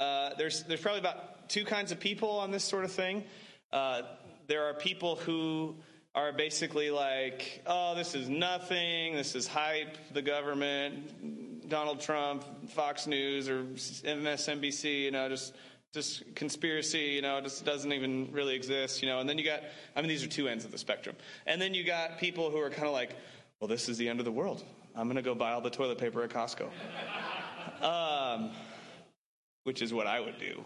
uh, there's there's probably about two kinds of people on this sort of thing. Uh, there are people who are basically like, oh, this is nothing. This is hype. The government, Donald Trump, Fox News, or MSNBC. You know, just just conspiracy, you know, it just doesn't even really exist, you know. And then you got, I mean, these are two ends of the spectrum. And then you got people who are kind of like, well, this is the end of the world. I'm going to go buy all the toilet paper at Costco. um, which is what I would do.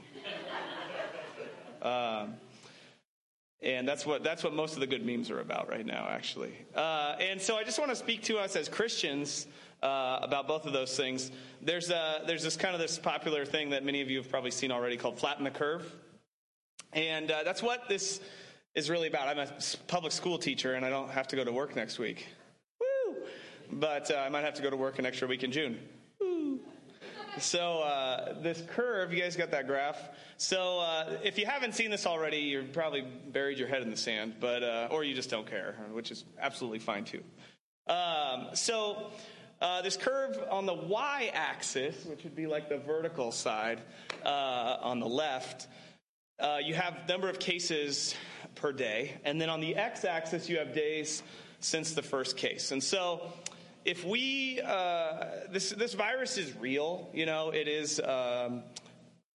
Um, and that's what that's what most of the good memes are about right now, actually. Uh, and so I just want to speak to us as Christians uh, about both of those things. There's a, there's this kind of this popular thing that many of you have probably seen already called flatten the curve, and uh, that's what this is really about. I'm a public school teacher, and I don't have to go to work next week. Woo! But uh, I might have to go to work an extra week in June. So uh, this curve, you guys got that graph. So uh, if you haven't seen this already, you're probably buried your head in the sand, but uh, or you just don't care, which is absolutely fine too. Um, so uh, this curve on the y-axis, which would be like the vertical side uh, on the left, uh, you have number of cases per day, and then on the x-axis you have days since the first case. And so if we uh, this this virus is real, you know, it is um,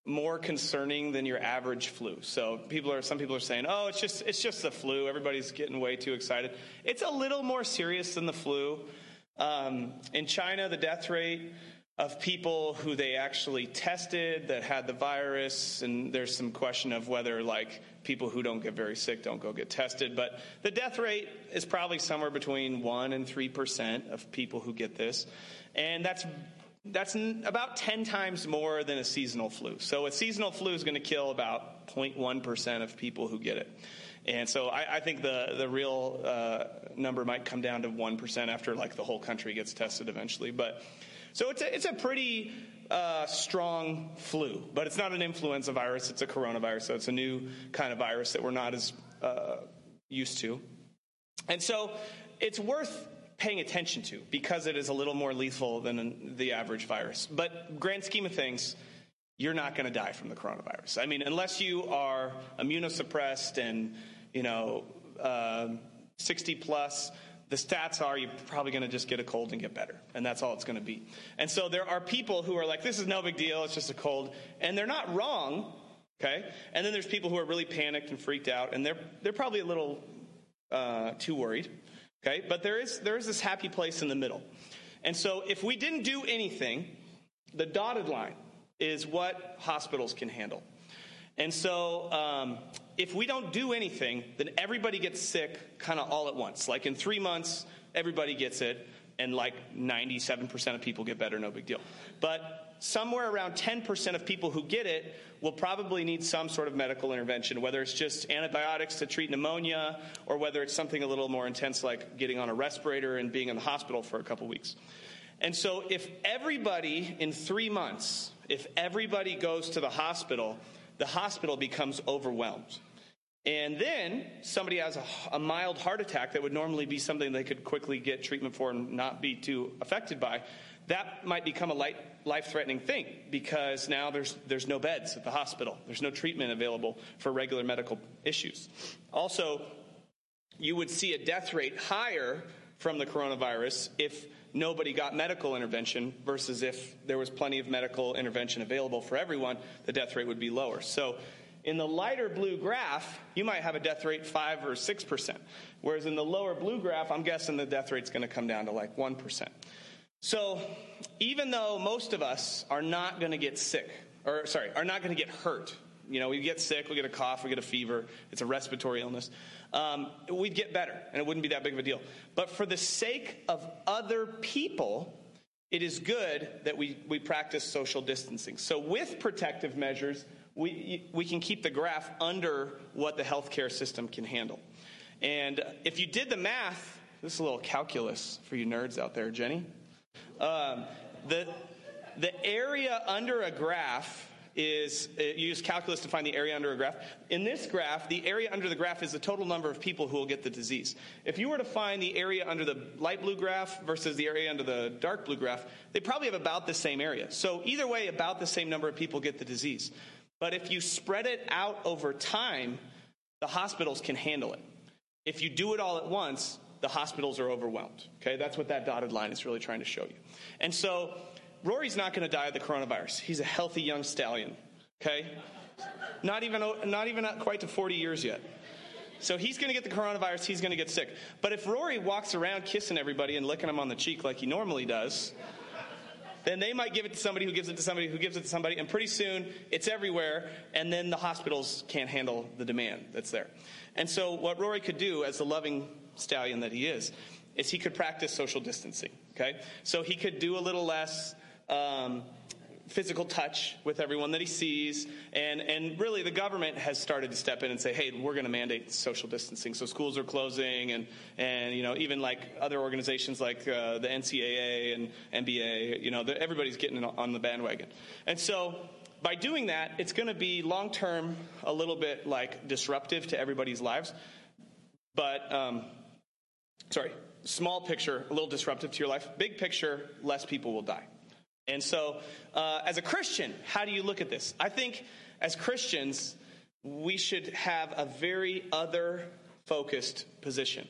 more concerning than your average flu. So people are some people are saying, "Oh, it's just it's just the flu." Everybody's getting way too excited. It's a little more serious than the flu. Um, in China, the death rate of people who they actually tested that had the virus, and there's some question of whether like people who don't get very sick don't go get tested. But the death rate is probably somewhere between one and three percent of people who get this, and that's that's about 10 times more than a seasonal flu. So a seasonal flu is going to kill about 0.1% of people who get it. And so I, I think the, the real uh, number might come down to 1% after like the whole country gets tested eventually. But so it's a, it's a pretty uh, strong flu, but it's not an influenza virus. It's a coronavirus. So it's a new kind of virus that we're not as uh, used to. And so it's worth paying attention to because it is a little more lethal than the average virus. But grand scheme of things, you're not going to die from the coronavirus. I mean, unless you are immunosuppressed and, you know, uh, 60 plus, the stats are you're probably going to just get a cold and get better. And that's all it's going to be. And so there are people who are like, this is no big deal. It's just a cold. And they're not wrong. Okay. And then there's people who are really panicked and freaked out. And they're, they're probably a little uh, too worried. Okay. But there is, there is this happy place in the middle. And so if we didn't do anything, the dotted line is what hospitals can handle. And so, um, if we don't do anything, then everybody gets sick kind of all at once. Like in three months, everybody gets it, and like 97% of people get better, no big deal. But somewhere around 10% of people who get it will probably need some sort of medical intervention, whether it's just antibiotics to treat pneumonia or whether it's something a little more intense like getting on a respirator and being in the hospital for a couple weeks. And so, if everybody in three months, if everybody goes to the hospital, the hospital becomes overwhelmed. And then somebody has a, a, mild heart attack that would normally be something they could quickly get treatment for and not be too affected by. That might become a life threatening thing because now there's, there's no beds at the hospital. There's no treatment available for regular medical issues. Also, you would see a death rate higher from the coronavirus if nobody got medical intervention versus if there was plenty of medical intervention available for everyone, the death rate would be lower. So in the lighter blue graph, you might have a death rate 5 or 6%. Whereas in the lower blue graph, I'm guessing the death rate's going to come down to like 1%. So even though most of us are not going to get sick, or sorry, are not going to get hurt, you know, we get sick, we get a cough, we get a fever, it's a respiratory illness, um, we'd get better, and it wouldn't be that big of a deal. But for the sake of other people, it is good that we, we practice social distancing. So, with protective measures, we, we can keep the graph under what the healthcare system can handle. And if you did the math, this is a little calculus for you nerds out there, Jenny. Um, the, the area under a graph is uh, you use calculus to find the area under a graph. In this graph, the area under the graph is the total number of people who will get the disease. If you were to find the area under the light blue graph versus the area under the dark blue graph, they probably have about the same area. So either way, about the same number of people get the disease. But if you spread it out over time, the hospitals can handle it. If you do it all at once, the hospitals are overwhelmed. Okay, that's what that dotted line is really trying to show you. And so Rory's not going to die of the coronavirus. He's a healthy young stallion. Okay, not even not even quite to 40 years yet. So he's going to get the coronavirus. He's going to get sick. But if Rory walks around kissing everybody and licking them on the cheek like he normally does, then they might give it to somebody who gives it to somebody who gives it to somebody, and pretty soon it's everywhere, and then the hospitals can't handle the demand that's there. And so, what Rory could do as the loving stallion that he is, is he could practice social distancing. Okay, so he could do a little less. Um, physical touch with everyone that he sees. And, and really, the government has started to step in and say, hey, we're going to mandate social distancing. So schools are closing, and, and you know, even like other organizations like uh, the NCAA and NBA, you know, everybody's getting on the bandwagon. And so by doing that, it's going to be long term a little bit like disruptive to everybody's lives. But um, sorry, small picture, a little disruptive to your life. Big picture, less people will die. And so, uh, as a Christian, how do you look at this? I think as Christians, we should have a very other focused position.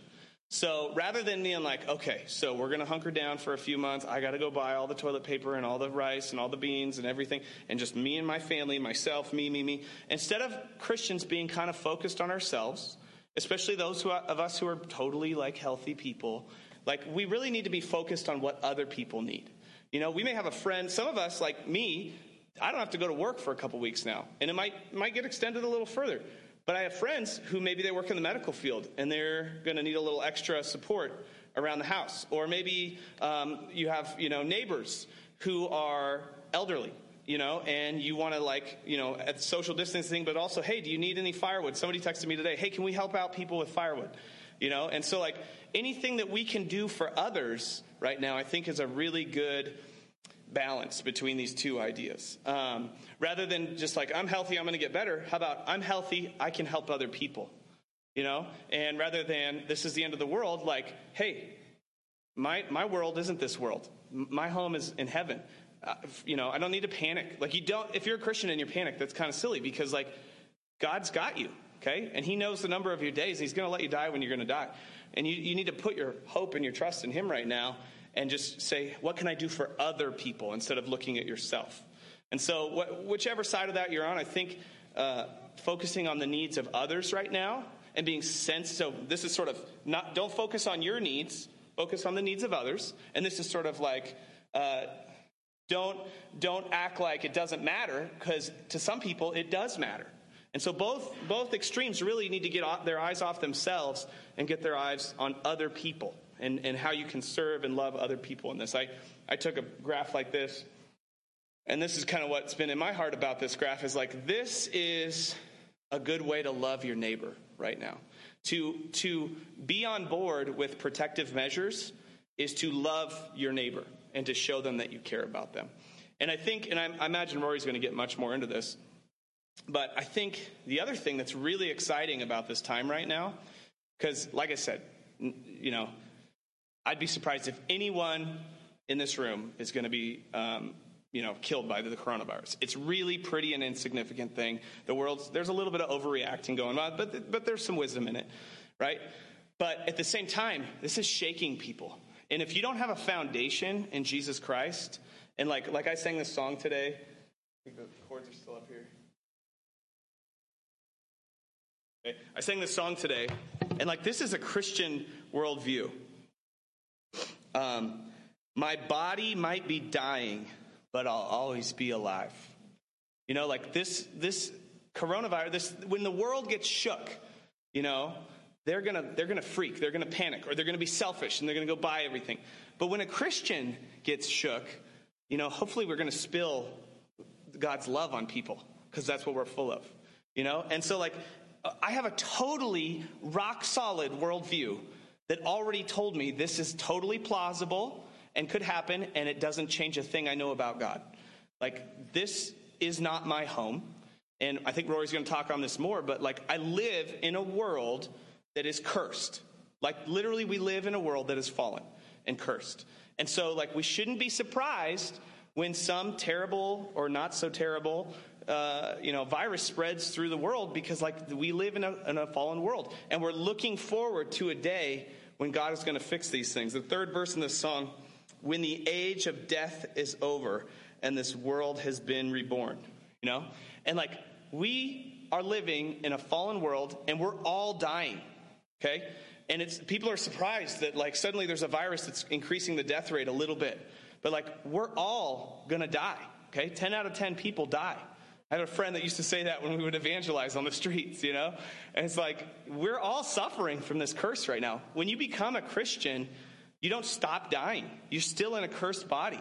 So rather than being like, okay, so we're going to hunker down for a few months, I got to go buy all the toilet paper and all the rice and all the beans and everything, and just me and my family, myself, me, me, me. Instead of Christians being kind of focused on ourselves, especially those who, of us who are totally like healthy people, like we really need to be focused on what other people need. You know, we may have a friend, some of us, like me, I don't have to go to work for a couple weeks now, and it might, might get extended a little further. But I have friends who maybe they work in the medical field and they're going to need a little extra support around the house. Or maybe um, you have, you know, neighbors who are elderly you know, and you want to like, you know, at social distancing, but also, hey, do you need any firewood? Somebody texted me today, hey, can we help out people with firewood? You know, and so like anything that we can do for others right now, I think is a really good balance between these two ideas. Um, rather than just like, I'm healthy, I'm going to get better, how about I'm healthy, I can help other people? You know, and rather than this is the end of the world, like, hey, my, my world isn't this world. My home is in heaven uh, you know, I don't need to panic. Like, you don't, if you're a Christian and you're panicked, that's kind of silly because, like, God's got you, okay? And He knows the number of your days. He's going to let you die when you're going to die. And you, you need to put your hope and your trust in Him right now and just say, what can I do for other people instead of looking at yourself? And so, wh- whichever side of that you're on, I think uh, focusing on the needs of others right now and being sensed. So, this is sort of not, don't focus on your needs, focus on the needs of others. And this is sort of like, uh, don't, don't act like it doesn't matter, because to some people it does matter. And so both, both extremes really need to get their eyes off themselves and get their eyes on other people and, and how you can serve and love other people in this. I, I took a graph like this, and this is kind of what's been in my heart about this graph is like, this is a good way to love your neighbor right now. To, to be on board with protective measures is to love your neighbor and to show them that you care about them. And I think, and I, I imagine Rory's going to get much more into this, but I think the other thing that's really exciting about this time right now, because like I said, you know, I'd be surprised if anyone in this room is going to be, um, you know, killed by the coronavirus. It's really pretty an insignificant thing. The world's there's a little bit of overreacting going on, but but there's some wisdom in it, right? But at the same time, this is shaking people. And if you don't have a foundation in Jesus Christ, and like like I sang this song today, I sang this song today, and like this is a Christian worldview. Um, my body might be dying, but I'll always be alive. You know, like this this coronavirus, this when the world gets shook, you know, they're gonna they're gonna freak, they're gonna panic, or they're gonna be selfish and they're gonna go buy everything. But when a Christian gets shook, you know, hopefully we're gonna spill God's love on people because that's what we're full of. You know, and so like Uh, I have a totally rock solid worldview that already told me this is totally plausible and could happen, and it doesn't change a thing I know about God. Like this is not my home. And I think Rory's going to talk on this more, but like I live in a world that is cursed. Like literally, we live in a world that is fallen and cursed. And so, like, we shouldn't be surprised when some terrible or not so terrible uh, you know, virus spreads through the world because, like, we live in a, in a fallen world. And we're looking forward to a day when God is going to fix these things. The third verse in this song when the age of death is over and this world has been reborn, you know? And, like, we are living in a fallen world and we're all dying, okay? And it's people are surprised that like suddenly there's a virus that's increasing the death rate a little bit. But like we're all going to die, okay? 10 out of 10 people die. I had a friend that used to say that when we would evangelize on the streets, you know? And it's like, we're all suffering from this curse right now. When you become a Christian, you don't stop dying. You're still in a cursed body,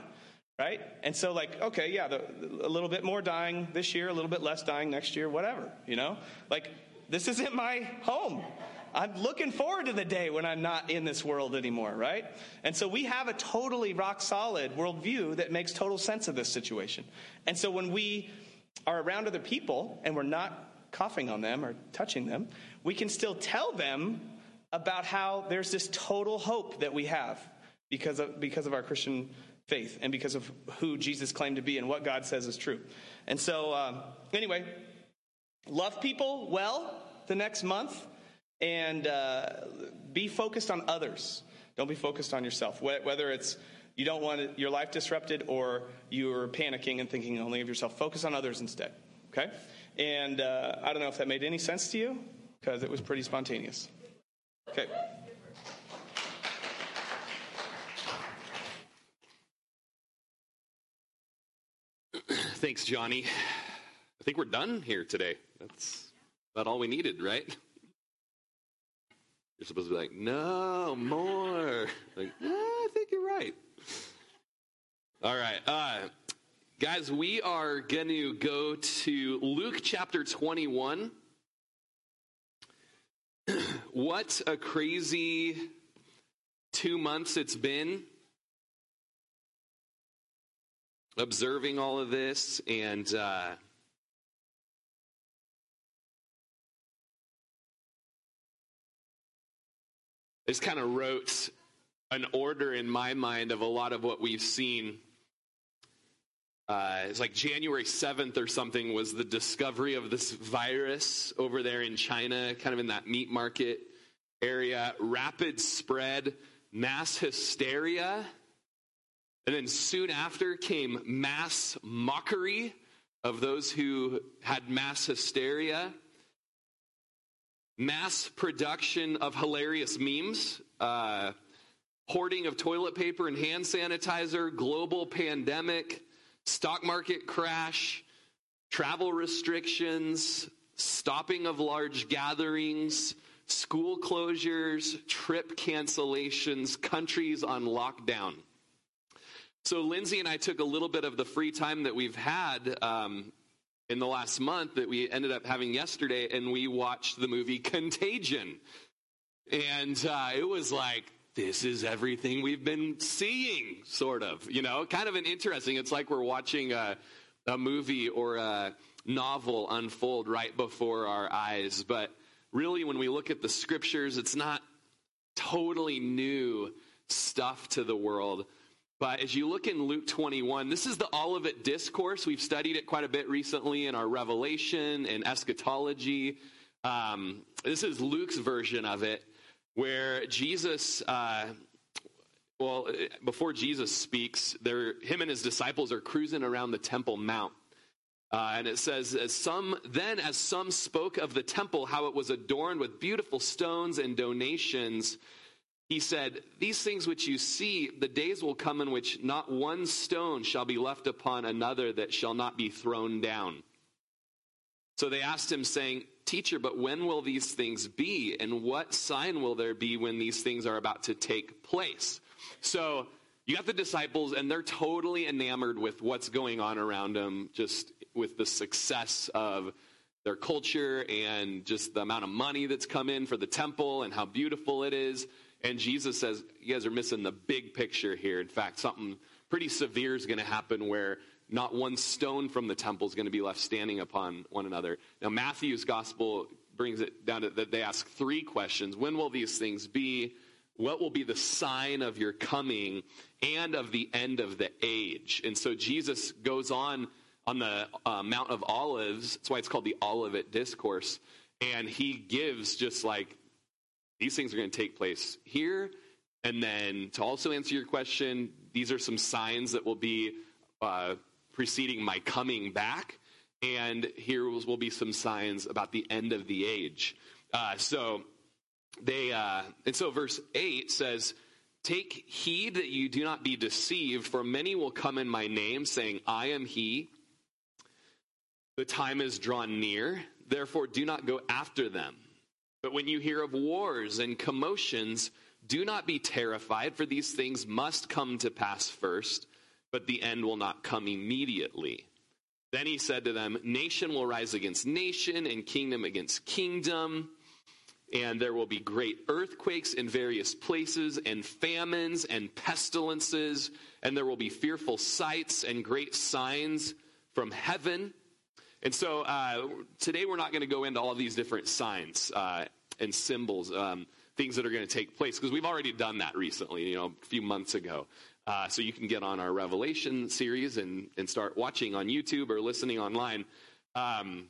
right? And so, like, okay, yeah, the, a little bit more dying this year, a little bit less dying next year, whatever, you know? Like, this isn't my home. I'm looking forward to the day when I'm not in this world anymore, right? And so we have a totally rock solid worldview that makes total sense of this situation. And so when we are around other people and we're not coughing on them or touching them, we can still tell them about how there's this total hope that we have because of, because of our Christian faith and because of who Jesus claimed to be and what God says is true. And so, um, anyway, love people well the next month and uh, be focused on others. Don't be focused on yourself. Whether it's you don't want your life disrupted or you're panicking and thinking only of yourself. Focus on others instead. Okay? And uh, I don't know if that made any sense to you because it was pretty spontaneous. Okay. Thanks, Jonny. I think we're done here today. That's about all we needed, right? You're supposed to be like, no, more. Like, I think you're right. All right. Uh, guys, we are going to go to Luke chapter 21. what a crazy two months it's been observing all of this and uh, kind of wrote an order in my mind of a lot of what we've seen uh, it's like January 7th or something was the discovery of this virus over there in China, kind of in that meat market area. Rapid spread, mass hysteria. And then soon after came mass mockery of those who had mass hysteria. Mass production of hilarious memes. Uh, hoarding of toilet paper and hand sanitizer, global pandemic, stock market crash, travel restrictions, stopping of large gatherings, school closures, trip cancellations, countries on lockdown. So, Lindsay and I took a little bit of the free time that we've had um, in the last month that we ended up having yesterday, and we watched the movie Contagion. And uh, it was like, this is everything we've been seeing, sort of. You know, kind of an interesting. It's like we're watching a, a movie or a novel unfold right before our eyes. But really, when we look at the scriptures, it's not totally new stuff to the world. But as you look in Luke 21, this is the Olivet Discourse. We've studied it quite a bit recently in our Revelation and eschatology. Um, this is Luke's version of it where Jesus, uh, well, before Jesus speaks, there, him and his disciples are cruising around the Temple Mount. Uh, and it says, as some, then as some spoke of the temple, how it was adorned with beautiful stones and donations, he said, These things which you see, the days will come in which not one stone shall be left upon another that shall not be thrown down. So they asked him, saying, Teacher, but when will these things be? And what sign will there be when these things are about to take place? So you got the disciples, and they're totally enamored with what's going on around them, just with the success of their culture and just the amount of money that's come in for the temple and how beautiful it is. And Jesus says, You guys are missing the big picture here. In fact, something pretty severe is going to happen where not one stone from the temple is going to be left standing upon one another. Now, Matthew's gospel brings it down to that they ask three questions When will these things be? What will be the sign of your coming and of the end of the age? And so Jesus goes on on the uh, Mount of Olives. That's why it's called the Olivet Discourse. And he gives just like these things are going to take place here. And then to also answer your question, these are some signs that will be uh, preceding my coming back. And here will be some signs about the end of the age. Uh, so they, uh, and so verse 8 says, Take heed that you do not be deceived, for many will come in my name, saying, I am he. The time is drawn near, therefore do not go after them. But when you hear of wars and commotions, do not be terrified, for these things must come to pass first, but the end will not come immediately. Then he said to them, Nation will rise against nation, and kingdom against kingdom. And there will be great earthquakes in various places, and famines and pestilences, and there will be fearful sights and great signs from heaven. And so uh, today we're not going to go into all these different signs uh, and symbols, um, things that are going to take place, because we've already done that recently, you know, a few months ago. Uh, so you can get on our Revelation series and, and start watching on YouTube or listening online. Um,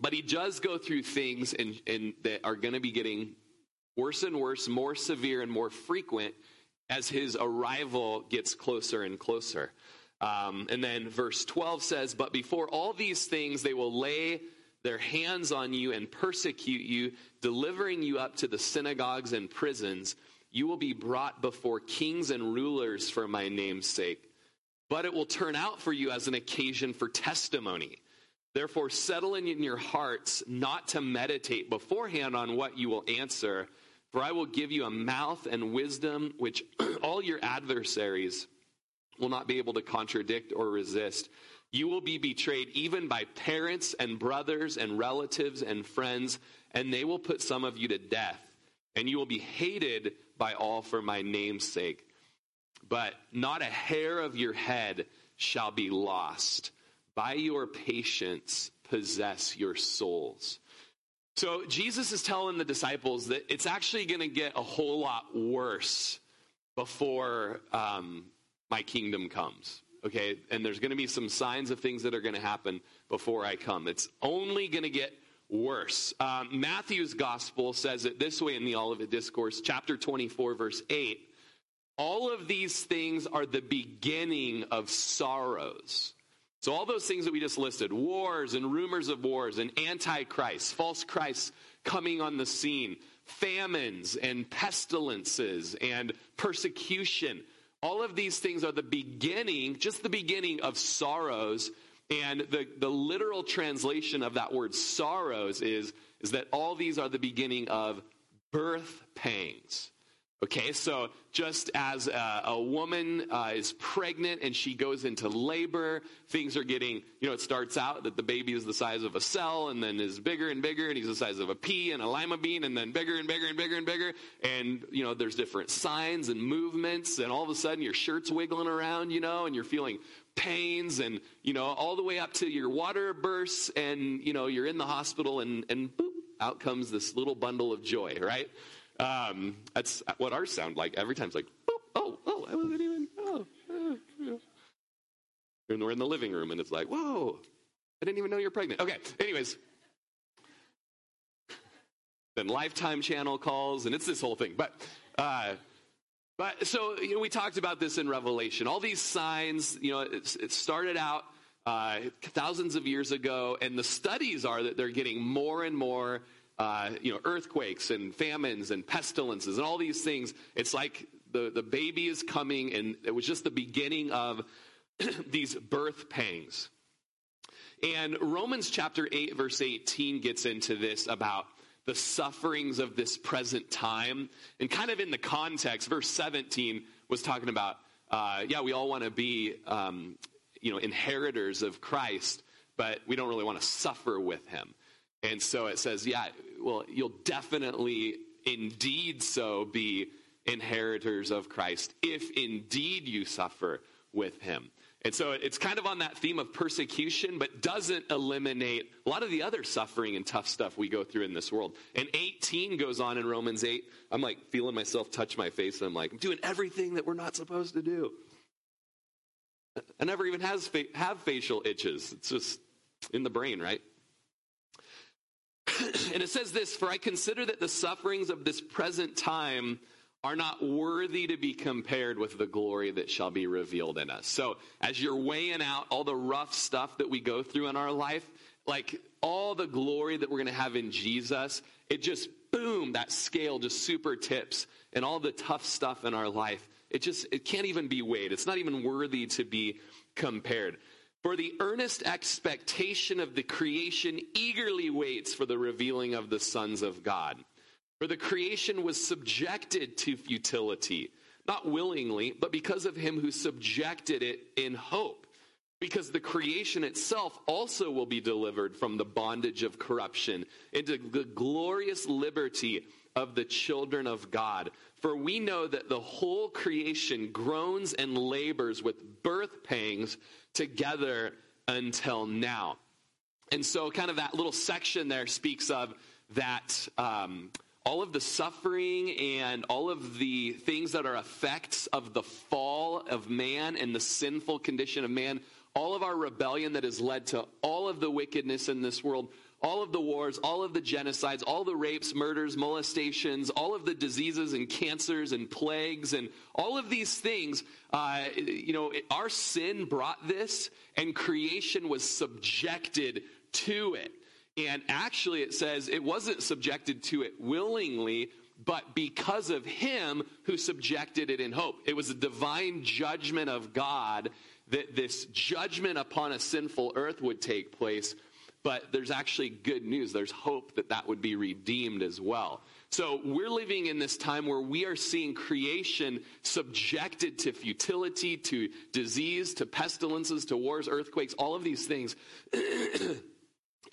but he does go through things and, and that are going to be getting worse and worse, more severe and more frequent as his arrival gets closer and closer. Um, and then verse 12 says, But before all these things, they will lay their hands on you and persecute you, delivering you up to the synagogues and prisons. You will be brought before kings and rulers for my name's sake. But it will turn out for you as an occasion for testimony. Therefore, settle in your hearts not to meditate beforehand on what you will answer, for I will give you a mouth and wisdom which all your adversaries will not be able to contradict or resist. You will be betrayed even by parents and brothers and relatives and friends, and they will put some of you to death. And you will be hated by all for my name's sake. But not a hair of your head shall be lost by your patience, possess your souls. So Jesus is telling the disciples that it's actually going to get a whole lot worse before um, my kingdom comes. Okay, and there's going to be some signs of things that are going to happen before I come. It's only going to get worse. Um, Matthew's gospel says it this way in the Olivet Discourse, chapter 24, verse 8. All of these things are the beginning of sorrows. So, all those things that we just listed wars and rumors of wars and antichrist, false Christs coming on the scene, famines and pestilences and persecution all of these things are the beginning, just the beginning of sorrows. And the, the literal translation of that word sorrows is, is that all these are the beginning of birth pangs. Okay, so just as a, a woman uh, is pregnant and she goes into labor, things are getting, you know, it starts out that the baby is the size of a cell and then is bigger and bigger and he's the size of a pea and a lima bean and then bigger and bigger and bigger and bigger. And, you know, there's different signs and movements and all of a sudden your shirt's wiggling around, you know, and you're feeling pains and, you know, all the way up to your water bursts and, you know, you're in the hospital and, and boop, out comes this little bundle of joy, right? Um, that's what ours sound like. Every time it's like, oh, oh, oh, I wasn't even, oh, oh, oh. And we're in the living room and it's like, whoa, I didn't even know you're pregnant. Okay, anyways. Then Lifetime channel calls and it's this whole thing. But, uh, but so you know, we talked about this in Revelation. All these signs, you know, it, it started out uh, thousands of years ago, and the studies are that they're getting more and more uh, you know, earthquakes and famines and pestilences and all these things. It's like the, the baby is coming, and it was just the beginning of these birth pangs. And Romans chapter 8, verse 18 gets into this about the sufferings of this present time. And kind of in the context, verse 17 was talking about, uh, yeah, we all want to be, um, you know, inheritors of Christ, but we don't really want to suffer with him. And so it says, yeah, well, you'll definitely indeed so be inheritors of Christ if indeed you suffer with him. And so it's kind of on that theme of persecution, but doesn't eliminate a lot of the other suffering and tough stuff we go through in this world. And 18 goes on in Romans 8. I'm like feeling myself touch my face, and I'm like, I'm doing everything that we're not supposed to do. I never even has have facial itches. It's just in the brain, right? and it says this For I consider that the sufferings of this present time are not worthy to be compared with the glory that shall be revealed in us. So, as you're weighing out all the rough stuff that we go through in our life, like all the glory that we're going to have in Jesus, it just boom, that scale just super tips, and all the tough stuff in our life, it just it can't even be weighed. It's not even worthy to be compared. For the earnest expectation of the creation eagerly waits for the revealing of the sons of God. For the creation was subjected to futility, not willingly, but because of him who subjected it in hope. Because the creation itself also will be delivered from the bondage of corruption into the glorious liberty of the children of God. For we know that the whole creation groans and labors with birth pangs together until now. And so, kind of that little section there speaks of that. Um, all of the suffering and all of the things that are effects of the fall of man and the sinful condition of man, all of our rebellion that has led to all of the wickedness in this world, all of the wars, all of the genocides, all the rapes, murders, molestations, all of the diseases and cancers and plagues, and all of these things, uh, you know, our sin brought this, and creation was subjected to it. And actually, it says it wasn't subjected to it willingly, but because of him who subjected it in hope. It was a divine judgment of God that this judgment upon a sinful earth would take place. But there's actually good news. There's hope that that would be redeemed as well. So we're living in this time where we are seeing creation subjected to futility, to disease, to pestilences, to wars, earthquakes, all of these things.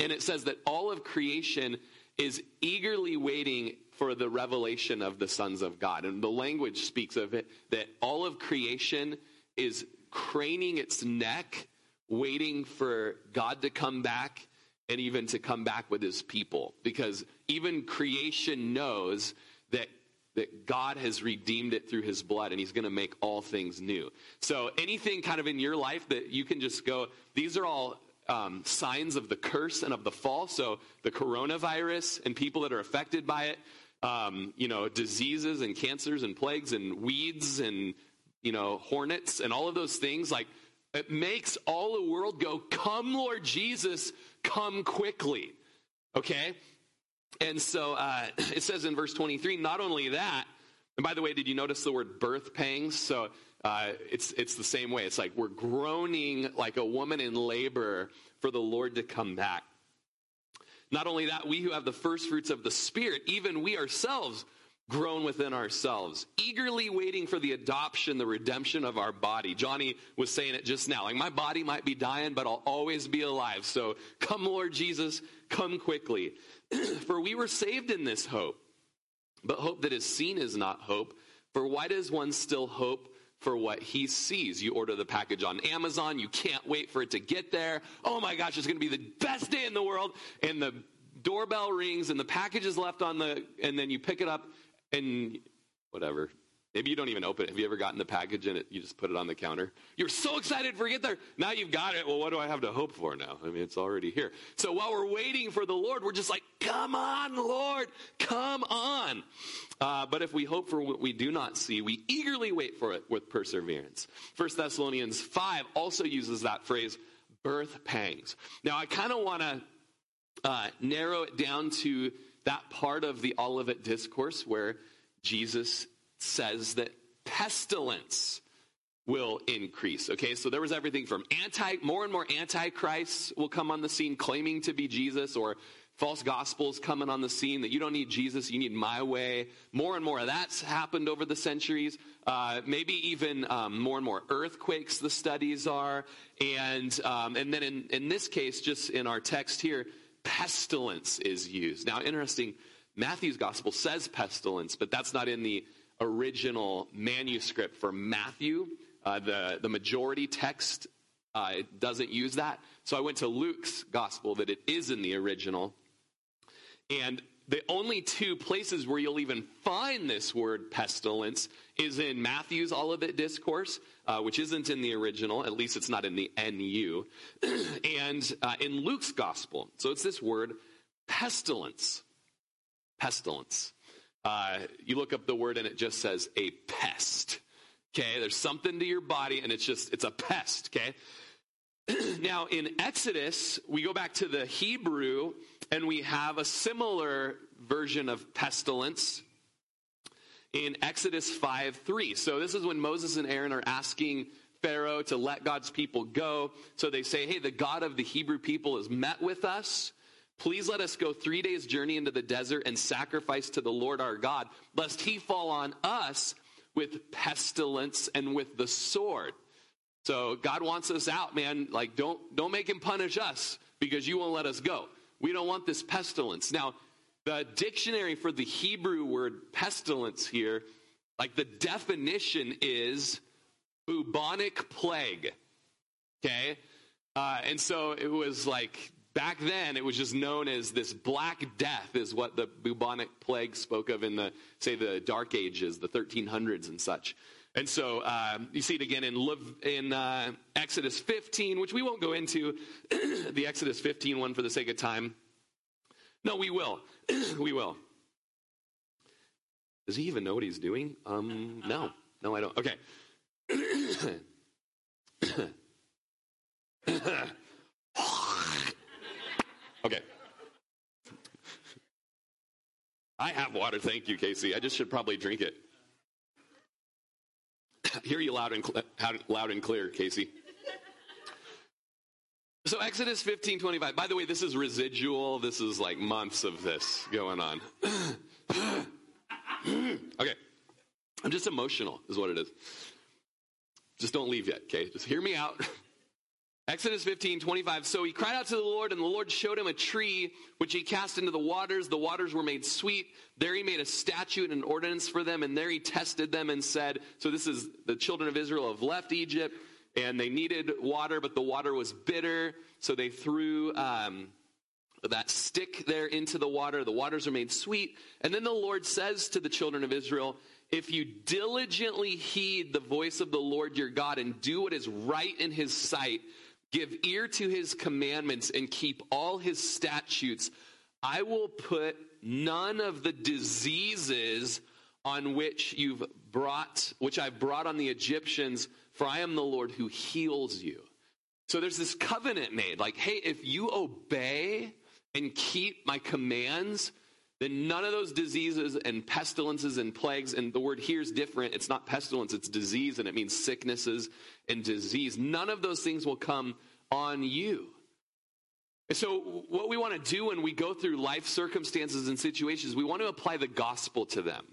And it says that all of creation is eagerly waiting for the revelation of the sons of God. And the language speaks of it that all of creation is craning its neck, waiting for God to come back and even to come back with his people. Because even creation knows that that God has redeemed it through his blood and he's going to make all things new. So anything kind of in your life that you can just go, these are all um, signs of the curse and of the fall. So the coronavirus and people that are affected by it, um, you know, diseases and cancers and plagues and weeds and, you know, hornets and all of those things, like it makes all the world go, come Lord Jesus, come quickly. Okay? And so uh, it says in verse 23, not only that, and by the way, did you notice the word birth pangs? So uh, it's, it's the same way. It's like we're groaning like a woman in labor for the Lord to come back. Not only that, we who have the first fruits of the Spirit, even we ourselves, groan within ourselves, eagerly waiting for the adoption, the redemption of our body. Jonny was saying it just now. Like, my body might be dying, but I'll always be alive. So come, Lord Jesus, come quickly. for we were saved in this hope. But hope that is seen is not hope. For why does one still hope for what he sees. You order the package on Amazon, you can't wait for it to get there. Oh my gosh, it's going to be the best day in the world. And the doorbell rings and the package is left on the, and then you pick it up and whatever. Maybe you don't even open it. Have you ever gotten the package and it, you just put it on the counter? You're so excited for get there. Now you've got it. Well, what do I have to hope for now? I mean, it's already here. So while we're waiting for the Lord, we're just like, come on, Lord, come on. Uh, but if we hope for what we do not see, we eagerly wait for it with perseverance. First Thessalonians 5 also uses that phrase, birth pangs. Now, I kind of want to uh, narrow it down to that part of the Olivet discourse where Jesus says that pestilence will increase. Okay, so there was everything from anti, more and more antichrists will come on the scene claiming to be Jesus, or false gospels coming on the scene that you don't need Jesus, you need my way. More and more of that's happened over the centuries. Uh, maybe even um, more and more earthquakes, the studies are. And, um, and then in, in this case, just in our text here, pestilence is used. Now, interesting, Matthew's gospel says pestilence, but that's not in the original manuscript for Matthew. Uh, the, the majority text uh, doesn't use that. So I went to Luke's gospel that it is in the original. And the only two places where you'll even find this word pestilence is in Matthew's Olivet Discourse, uh, which isn't in the original, at least it's not in the NU, and uh, in Luke's gospel. So it's this word pestilence. Pestilence. Uh, you look up the word and it just says a pest. Okay, there's something to your body and it's just, it's a pest. Okay. now in Exodus, we go back to the Hebrew and we have a similar version of pestilence in Exodus 5 3. So this is when Moses and Aaron are asking Pharaoh to let God's people go. So they say, Hey, the God of the Hebrew people has met with us. Please let us go three days' journey into the desert and sacrifice to the Lord our God, lest he fall on us with pestilence and with the sword. So God wants us out, man. Like, don't, don't make him punish us because you won't let us go. We don't want this pestilence. Now, the dictionary for the Hebrew word pestilence here, like the definition is bubonic plague. Okay? Uh, and so it was like back then it was just known as this black death is what the bubonic plague spoke of in the say the dark ages the 1300s and such. And so um, you see it again in, in uh, exodus 15 which we won't go into the exodus 15 one for the sake of time. No we will. We will. Does he even know what he's doing? Um no. No i don't. Okay Okay. I have water. Thank you, Casey. I just should probably drink it. Hear you loud and, cl- loud and clear, Casey. So Exodus 15, 25. By the way, this is residual. This is like months of this going on. okay. I'm just emotional, is what it is. Just don't leave yet, okay? Just hear me out. Exodus 15, 25. So he cried out to the Lord, and the Lord showed him a tree which he cast into the waters. The waters were made sweet. There he made a statute and an ordinance for them, and there he tested them and said, So this is the children of Israel have left Egypt, and they needed water, but the water was bitter. So they threw um, that stick there into the water. The waters are made sweet. And then the Lord says to the children of Israel, if you diligently heed the voice of the Lord your God and do what is right in his sight, Give ear to his commandments and keep all his statutes. I will put none of the diseases on which you've brought, which I've brought on the Egyptians, for I am the Lord who heals you. So there's this covenant made like, hey, if you obey and keep my commands, then none of those diseases and pestilences and plagues, and the word here is different. It's not pestilence, it's disease, and it means sicknesses and disease. None of those things will come on you. And so, what we want to do when we go through life circumstances and situations, we want to apply the gospel to them.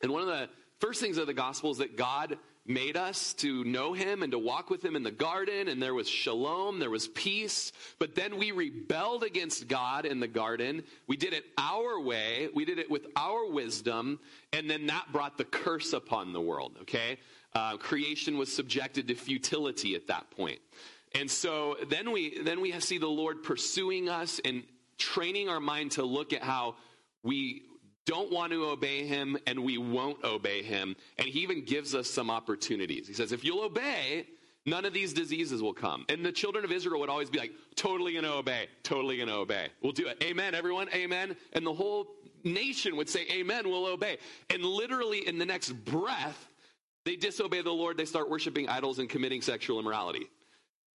And one of the first things of the gospel is that God made us to know him and to walk with him in the garden, and there was shalom, there was peace. But then we rebelled against God in the garden. We did it our way, we did it with our wisdom, and then that brought the curse upon the world, okay? Uh, creation was subjected to futility at that point. And so then we then we see the Lord pursuing us and training our mind to look at how we don't want to obey him and we won't obey him. And he even gives us some opportunities. He says, if you'll obey, none of these diseases will come. And the children of Israel would always be like, totally going to obey, totally going to obey. We'll do it. Amen, everyone, amen. And the whole nation would say, amen, we'll obey. And literally in the next breath, they disobey the Lord, they start worshiping idols and committing sexual immorality.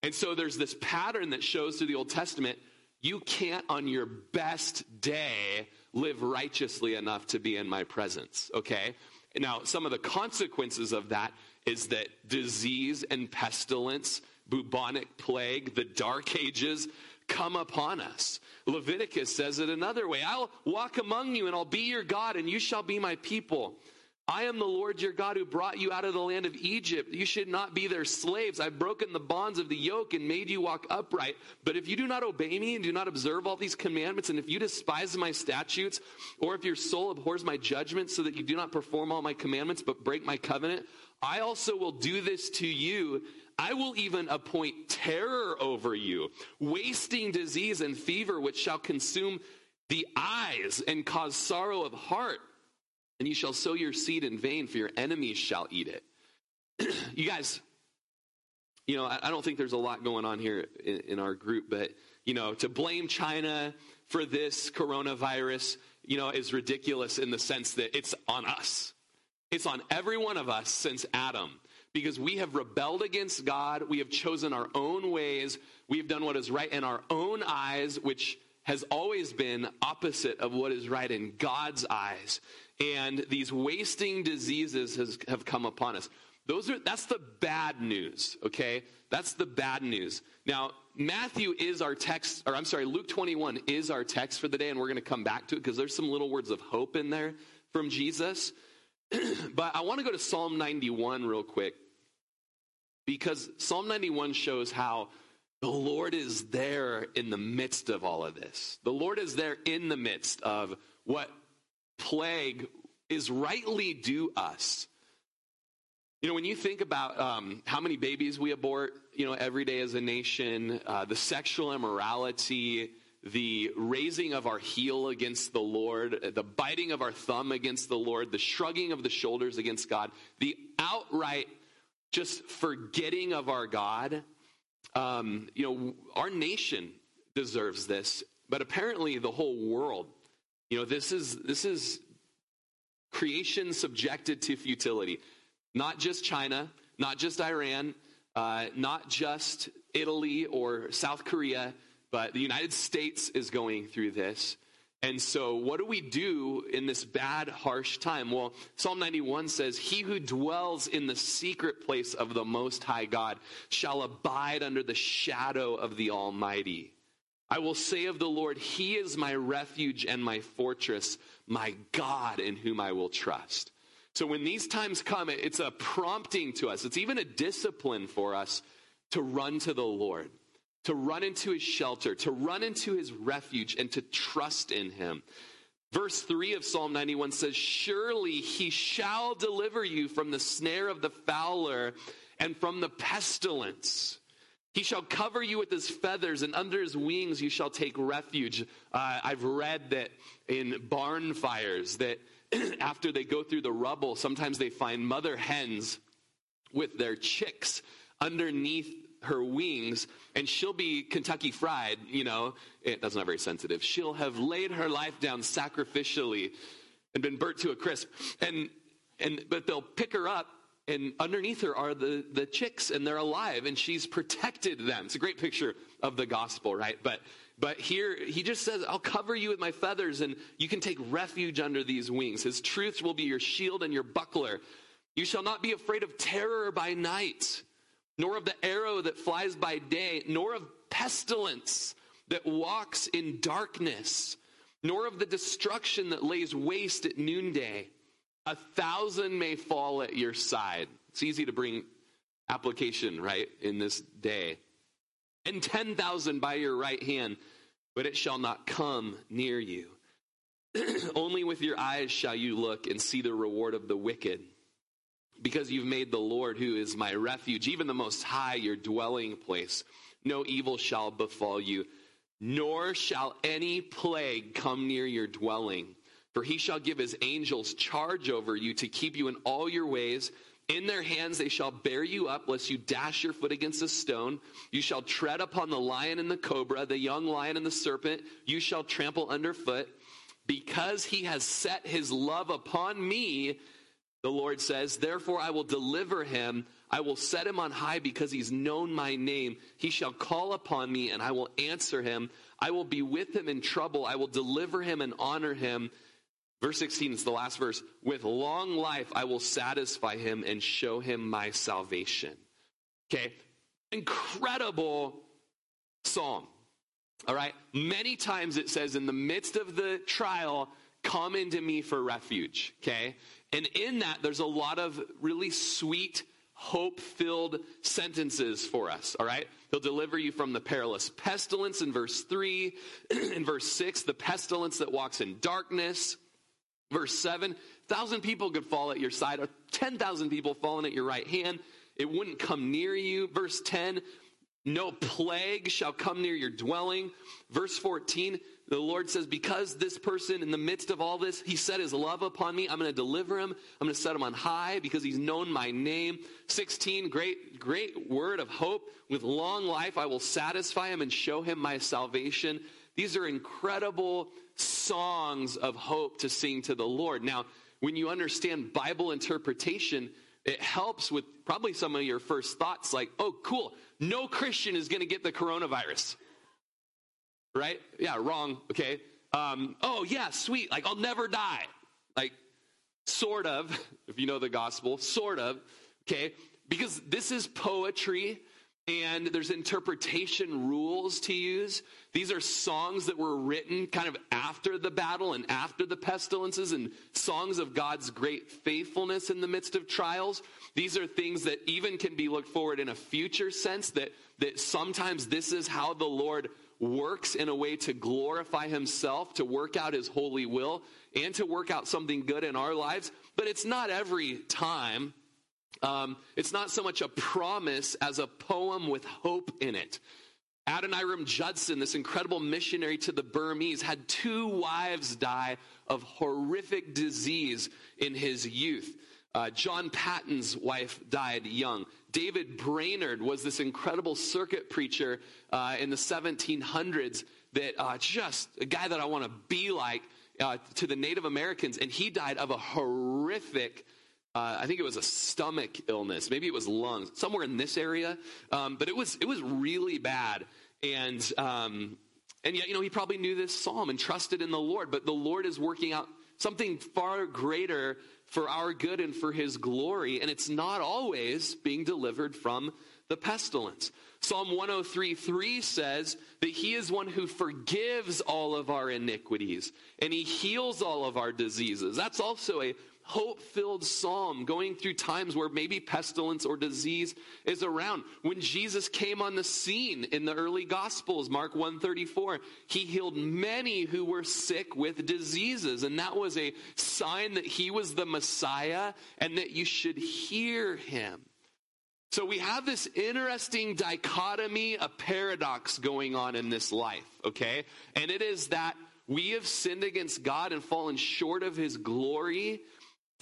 And so there's this pattern that shows through the Old Testament you can't, on your best day, live righteously enough to be in my presence, okay? Now, some of the consequences of that is that disease and pestilence, bubonic plague, the dark ages come upon us. Leviticus says it another way I'll walk among you and I'll be your God and you shall be my people. I am the Lord your God who brought you out of the land of Egypt. You should not be their slaves. I've broken the bonds of the yoke and made you walk upright. But if you do not obey me and do not observe all these commandments, and if you despise my statutes, or if your soul abhors my judgments so that you do not perform all my commandments but break my covenant, I also will do this to you. I will even appoint terror over you, wasting disease and fever, which shall consume the eyes and cause sorrow of heart. And you shall sow your seed in vain, for your enemies shall eat it. you guys, you know, I, don't think there's a lot going on here in, in our group, but, you know, to blame China for this coronavirus, you know, is ridiculous in the sense that it's on us. It's on every one of us since Adam because we have rebelled against God. We have chosen our own ways. We have done what is right in our own eyes, which has always been opposite of what is right in God's eyes. And these wasting diseases has, have come upon us. Those are, that's the bad news, okay? That's the bad news. Now, Matthew is our text, or I'm sorry, Luke 21 is our text for the day, and we're going to come back to it because there's some little words of hope in there from Jesus. but I want to go to Psalm 91 real quick because Psalm 91 shows how the Lord is there in the midst of all of this. The Lord is there in the midst of what plague is rightly due us. You know, when you think about um, how many babies we abort, you know, every day as a nation, uh, the sexual immorality, the raising of our heel against the Lord, the biting of our thumb against the Lord, the shrugging of the shoulders against God, the outright just forgetting of our God. Um, you know, our nation deserves this, but apparently the whole world. You know, this is this is creation subjected to futility. Not just China, not just Iran, uh, not just Italy or South Korea, but the United States is going through this. And so, what do we do in this bad, harsh time? Well, Psalm 91 says, He who dwells in the secret place of the Most High God shall abide under the shadow of the Almighty. I will say of the Lord, He is my refuge and my fortress, my God in whom I will trust. So, when these times come, it's a prompting to us, it's even a discipline for us to run to the Lord to run into his shelter, to run into his refuge, and to trust in him. Verse 3 of Psalm 91 says, Surely he shall deliver you from the snare of the fowler and from the pestilence. He shall cover you with his feathers, and under his wings you shall take refuge. Uh, I've read that in barn fires, that after they go through the rubble, sometimes they find mother hens with their chicks underneath her wings and she'll be Kentucky fried, you know. It, that's not very sensitive. She'll have laid her life down sacrificially and been burnt to a crisp. And, and, but they'll pick her up and underneath her are the, the chicks and they're alive and she's protected them. It's a great picture of the gospel, right? But, but here he just says, I'll cover you with my feathers and you can take refuge under these wings. His truth will be your shield and your buckler. You shall not be afraid of terror by night nor of the arrow that flies by day, nor of pestilence that walks in darkness, nor of the destruction that lays waste at noonday. A thousand may fall at your side. It's easy to bring application, right, in this day. And 10,000 by your right hand, but it shall not come near you. Only with your eyes shall you look and see the reward of the wicked because you've made the Lord, who is my refuge, even the Most High, your dwelling place. No evil shall befall you, nor shall any plague come near your dwelling. For he shall give his angels charge over you to keep you in all your ways. In their hands they shall bear you up, lest you dash your foot against a stone. You shall tread upon the lion and the cobra, the young lion and the serpent. You shall trample underfoot. Because he has set his love upon me, the Lord says, Therefore I will deliver him. I will set him on high because he's known my name. He shall call upon me and I will answer him. I will be with him in trouble. I will deliver him and honor him. Verse 16 is the last verse. With long life I will satisfy him and show him my salvation. Okay. Incredible psalm. All right. Many times it says, in the midst of the trial, come into me for refuge. Okay. And in that, there's a lot of really sweet, hope filled sentences for us, all right? He'll deliver you from the perilous pestilence in verse 3. in verse 6, the pestilence that walks in darkness. Verse 7, thousand people could fall at your side, or 10,000 people falling at your right hand. it wouldn't come near you. Verse 10, no plague shall come near your dwelling. Verse 14, the Lord says, Because this person, in the midst of all this, he set his love upon me, I'm going to deliver him. I'm going to set him on high because he's known my name. 16, great, great word of hope. With long life, I will satisfy him and show him my salvation. These are incredible songs of hope to sing to the Lord. Now, when you understand Bible interpretation, it helps with probably some of your first thoughts like, oh, cool, no Christian is going to get the coronavirus right? Yeah, wrong. Okay. Um, oh, yeah, sweet. Like, I'll never die. Like, sort of, if you know the gospel, sort of. Okay. Because this is poetry and there's interpretation rules to use. These are songs that were written kind of after the battle and after the pestilences and songs of God's great faithfulness in the midst of trials. These are things that even can be looked forward in a future sense that, that sometimes this is how the Lord works in a way to glorify himself, to work out his holy will, and to work out something good in our lives. But it's not every time. Um, it's not so much a promise as a poem with hope in it. Adoniram Judson, this incredible missionary to the Burmese, had two wives die of horrific disease in his youth. Uh, John Paton's wife died young. David Brainerd was this incredible circuit preacher uh, in the 1700s that uh, just a guy that I want to be like uh, to the Native Americans, and he died of a horrific. Uh, I think it was a stomach illness. Maybe it was lungs, somewhere in this area. Um, but it was it was really bad, and um, and yet you know he probably knew this psalm and trusted in the Lord. But the Lord is working out something far greater for our good and for his glory, and it's not always being delivered from the pestilence. Psalm 103 3 says that he is one who forgives all of our iniquities and he heals all of our diseases. That's also a hope filled psalm going through times where maybe pestilence or disease is around. When Jesus came on the scene in the early gospels, Mark 134, he healed many who were sick with diseases. And that was a sign that he was the Messiah and that you should hear him. So we have this interesting dichotomy, a paradox going on in this life, okay? And it is that we have sinned against God and fallen short of his glory,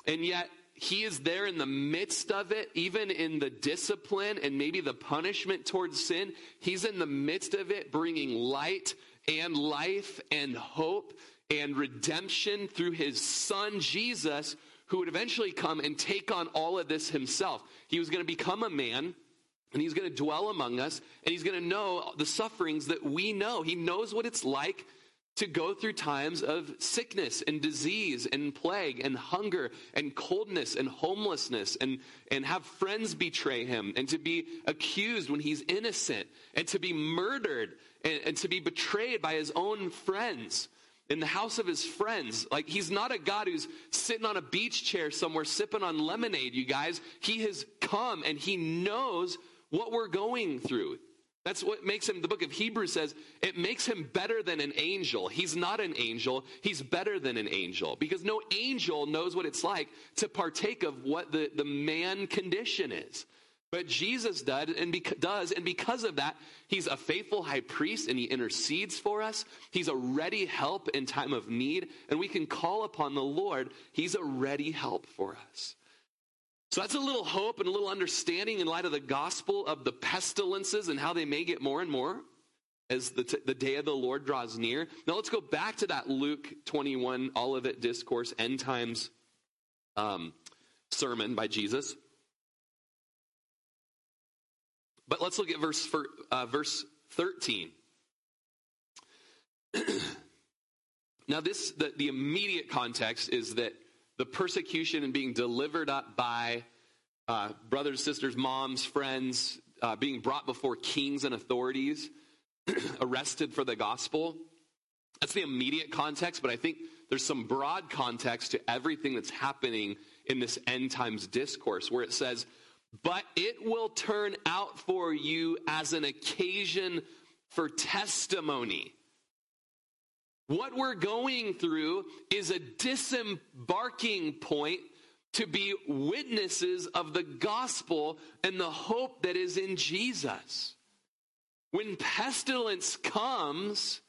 and yet, he is there in the midst of it, even in the discipline and maybe the punishment towards sin. He's in the midst of it, bringing light and life and hope and redemption through his son, Jesus, who would eventually come and take on all of this himself. He was going to become a man. And he's going to dwell among us, and he's going to know the sufferings that we know. He knows what it's like to go through times of sickness and disease and plague and hunger and coldness and homelessness and, and have friends betray him and to be accused when he's innocent and to be murdered and, and to be betrayed by his own friends in the house of his friends. Like, he's not a God who's sitting on a beach chair somewhere sipping on lemonade, you guys. He has come and he knows what we're going through. That's what makes him, the book of Hebrews says, it makes him better than an angel. He's not an angel, he's better than an angel because no angel knows what it's like to partake of what the, the man condition is. But Jesus does and, bec- does, and because of that, he's a faithful high priest and he intercedes for us. He's a ready help in time of need, and we can call upon the Lord. He's a ready help for us. So that's a little hope and a little understanding in light of the gospel of the pestilences and how they may get more and more as the, t- the day of the Lord draws near. Now let's go back to that Luke 21 Olivet Discourse, end times um, sermon by Jesus. But let's look at verse, for, uh, verse 13. now, this the, the immediate context is that the persecution and being delivered up by uh, brothers, sisters, moms, friends, uh, being brought before kings and authorities, arrested for the gospel. That's the immediate context, but I think there's some broad context to everything that's happening in this end times discourse where it says, But it will turn out for you as an occasion for testimony. What we're going through is a disembarking point to be witnesses of the gospel and the hope that is in Jesus. When pestilence comes,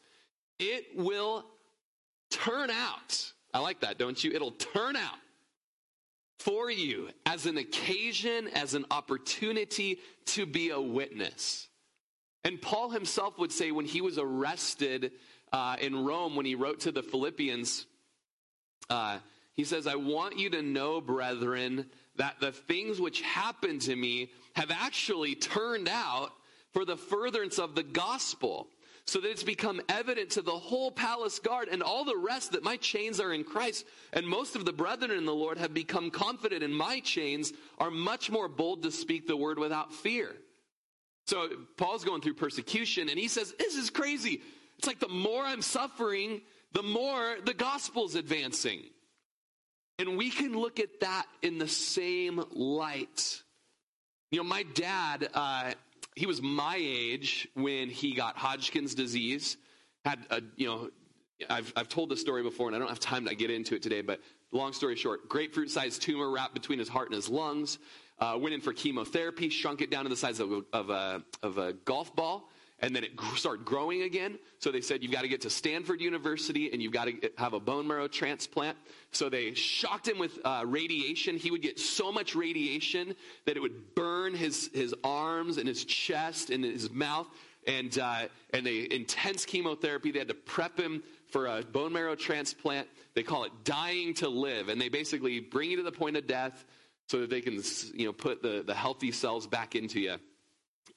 it will turn out. I like that, don't you? It'll turn out for you as an occasion, as an opportunity to be a witness. And Paul himself would say when he was arrested uh, in Rome, when he wrote to the Philippians, uh, he says, I want you to know, brethren, that the things which happened to me have actually turned out for the furtherance of the gospel so that it's become evident to the whole palace guard and all the rest that my chains are in Christ. And most of the brethren in the Lord have become confident in my chains, are much more bold to speak the word without fear. So Paul's going through persecution and he says, This is crazy. It's like the more I'm suffering, the more the gospel's advancing. And we can look at that in the same light. You know, my dad, uh, he was my age when he got Hodgkin's disease. Had a, you know, I've, I've told this story before and I don't have time to get into it today, but long story short, grapefruit sized tumor wrapped between his heart and his lungs. Uh, went in for chemotherapy, shrunk it down to the size of a, of a, of a golf ball and then it started growing again. So they said, You've got to get to Stanford University and you've got to have a bone marrow transplant. So they shocked him with uh, radiation. He would get so much radiation that it would burn his, his arms and his chest and his mouth. And, uh, and they intense chemotherapy. They had to prep him for a bone marrow transplant. They call it dying to live. And they basically bring you to the point of death so that they can you know, put the, the healthy cells back into you.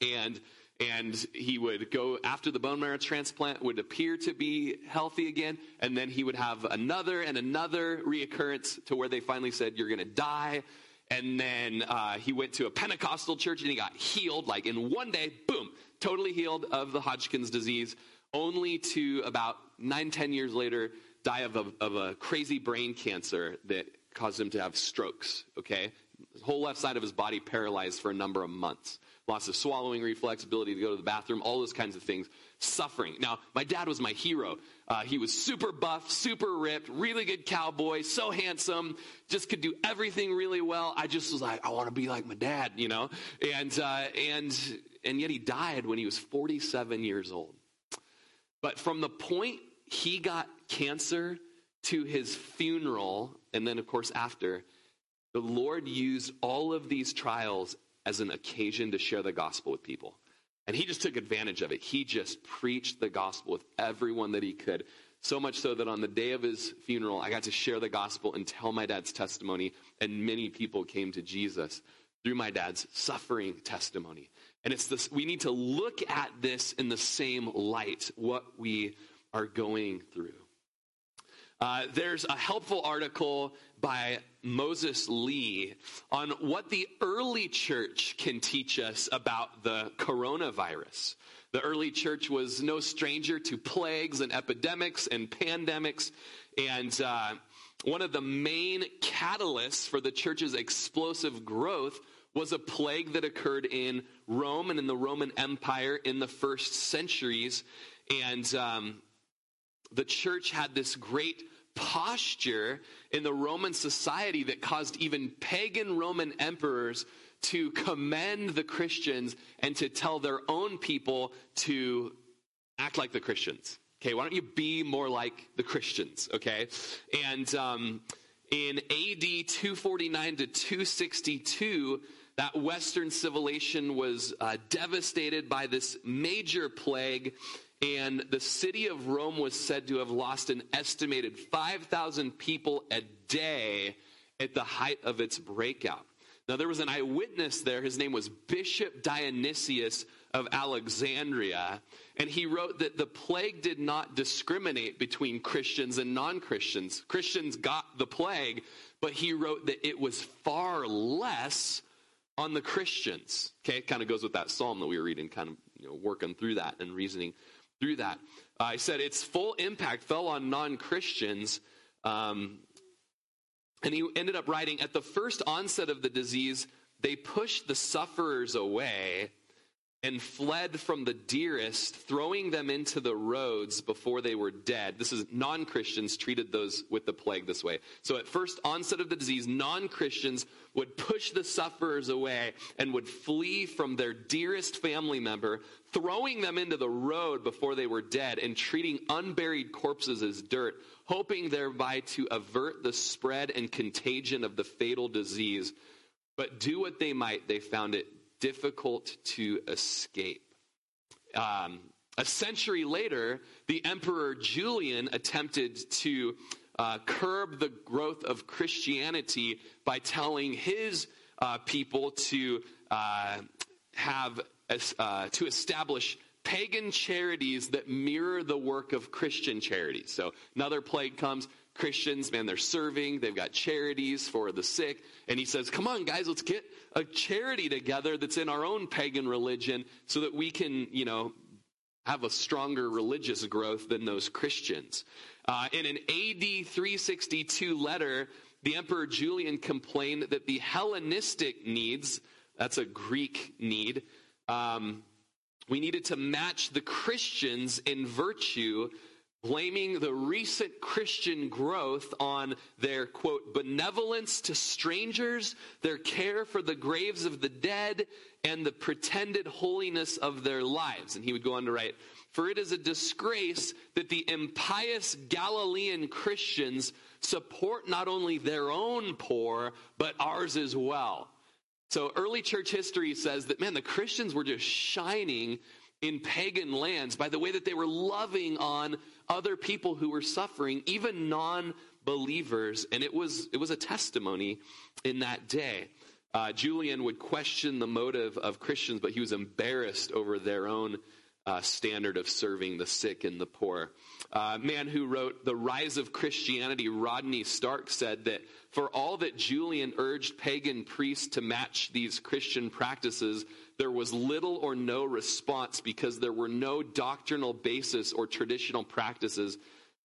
And and he would go after the bone marrow transplant would appear to be healthy again and then he would have another and another reoccurrence to where they finally said you're going to die and then uh, he went to a pentecostal church and he got healed like in one day boom totally healed of the hodgkin's disease only to about nine ten years later die of a, of a crazy brain cancer that caused him to have strokes okay the whole left side of his body paralyzed for a number of months loss of swallowing reflex, ability to go to the bathroom, all those kinds of things, suffering. Now, my dad was my hero. Uh, he was super buff, super ripped, really good cowboy, so handsome, just could do everything really well. I just was like, I want to be like my dad, you know? And, uh, and, and yet he died when he was 47 years old. But from the point he got cancer to his funeral, and then, of course, after, the Lord used all of these trials as an occasion to share the gospel with people. And he just took advantage of it. He just preached the gospel with everyone that he could. So much so that on the day of his funeral, I got to share the gospel and tell my dad's testimony, and many people came to Jesus through my dad's suffering testimony. And it's this, we need to look at this in the same light, what we are going through. Uh, there's a helpful article by Moses Lee on what the early church can teach us about the coronavirus. The early church was no stranger to plagues and epidemics and pandemics. And uh, one of the main catalysts for the church's explosive growth was a plague that occurred in Rome and in the Roman Empire in the first centuries. And um, the church had this great posture in the Roman society that caused even pagan Roman emperors to commend the Christians and to tell their own people to act like the Christians. Okay, why don't you be more like the Christians? Okay, and um, in AD 249 to 262, that Western civilization was uh, devastated by this major plague and the city of Rome was said to have lost an estimated 5,000 people a day at the height of its breakout. Now, there was an eyewitness there. His name was Bishop Dionysius of Alexandria. And he wrote that the plague did not discriminate between Christians and non Christians. Christians got the plague, but he wrote that it was far less on the Christians. Okay, it kind of goes with that psalm that we were reading, kind of you know, working through that and reasoning through that. Uh, I said its full impact fell on non Christians. Um, and he ended up writing at the first onset of the disease, they pushed the sufferers away, and fled from the dearest, throwing them into the roads before they were dead. This is non Christians treated those with the plague this way. So, at first onset of the disease, non Christians would push the sufferers away and would flee from their dearest family member, throwing them into the road before they were dead and treating unburied corpses as dirt, hoping thereby to avert the spread and contagion of the fatal disease. But do what they might, they found it difficult to escape. Um, a century later, the Emperor Julian attempted to uh, curb the growth of Christianity by telling his uh, people to uh, have uh, to establish pagan charities that mirror the work of Christian charities. So another plague comes. Christians, man, they're serving. They've got charities for the sick. And he says, come on, guys, let's get a charity together that's in our own pagan religion so that we can, you know, have a stronger religious growth than those Christians. Uh, in an AD 362 letter, the Emperor Julian complained that the Hellenistic needs, that's a Greek need, um, we needed to match the Christians in virtue blaming the recent Christian growth on their, quote, benevolence to strangers, their care for the graves of the dead, and the pretended holiness of their lives. And he would go on to write, For it is a disgrace that the impious Galilean Christians support not only their own poor, but ours as well. So early church history says that, man, the Christians were just shining in pagan lands by the way that they were loving on other people who were suffering, even non believers. And it was, it was a testimony in that day. Uh, Julian would question the motive of Christians, but he was embarrassed over their own uh, standard of serving the sick and the poor. Uh, man who wrote The Rise of Christianity, Rodney Stark, said that for all that Julian urged pagan priests to match these Christian practices, there was little or no response because there were no doctrinal basis or traditional practices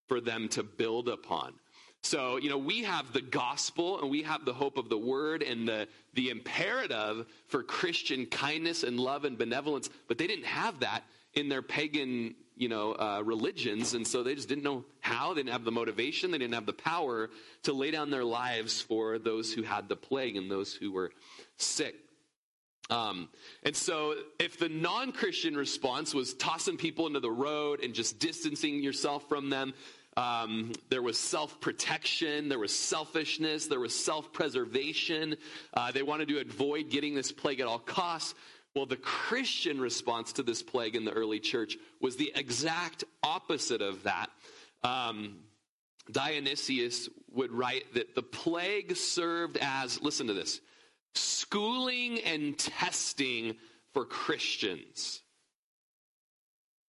for them to build upon. So, you know, we have the gospel and we have the hope of the word and the, the imperative for Christian kindness and love and benevolence, but they didn't have that in their pagan, you know, uh, religions. And so they just didn't know how. They didn't have the motivation. They didn't have the power to lay down their lives for those who had the plague and those who were sick. Um, and so, if the non Christian response was tossing people into the road and just distancing yourself from them, um, there was self protection, there was selfishness, there was self preservation. Uh, they wanted to avoid getting this plague at all costs. Well, the Christian response to this plague in the early church was the exact opposite of that. Um, Dionysius would write that the plague served as, listen to this, schooling and testing for Christians.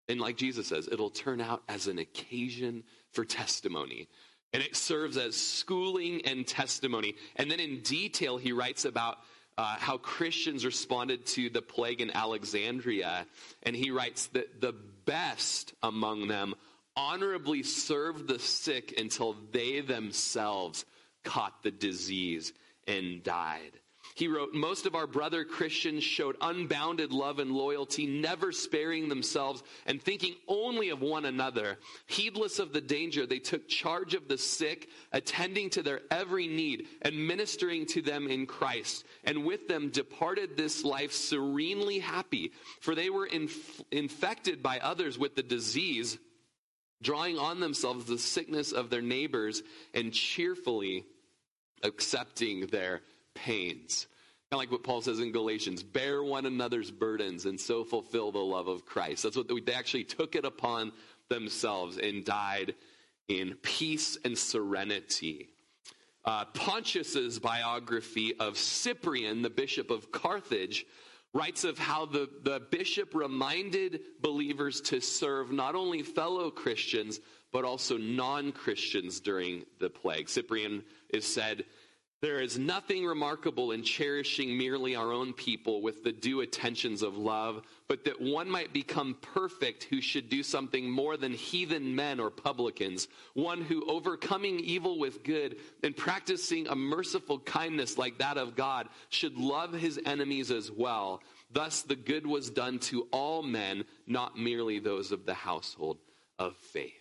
And like Jesus says, it'll turn out as an occasion for testimony. And it serves as schooling and testimony. And then in detail, he writes about uh, how Christians responded to the plague in Alexandria. And he writes that the best among them honorably served the sick until they themselves caught the disease and died. He wrote, Most of our brother Christians showed unbounded love and loyalty, never sparing themselves and thinking only of one another. Heedless of the danger, they took charge of the sick, attending to their every need and ministering to them in Christ. And with them departed this life serenely happy, for they were inf- infected by others with the disease, drawing on themselves the sickness of their neighbors and cheerfully accepting their pains. Kind of like what Paul says in Galatians bear one another's burdens and so fulfill the love of Christ. That's what they, actually took it upon themselves and died in peace and serenity. Uh, Pontius's biography of Cyprian, the bishop of Carthage, writes of how the, the bishop reminded believers to serve not only fellow Christians, but also non Christians during the plague. Cyprian is said There is nothing remarkable in cherishing merely our own people with the due attentions of love, but that one might become perfect who should do something more than heathen men or publicans, one who, overcoming evil with good and practicing a merciful kindness like that of God, should love his enemies as well. Thus, the good was done to all men, not merely those of the household of faith.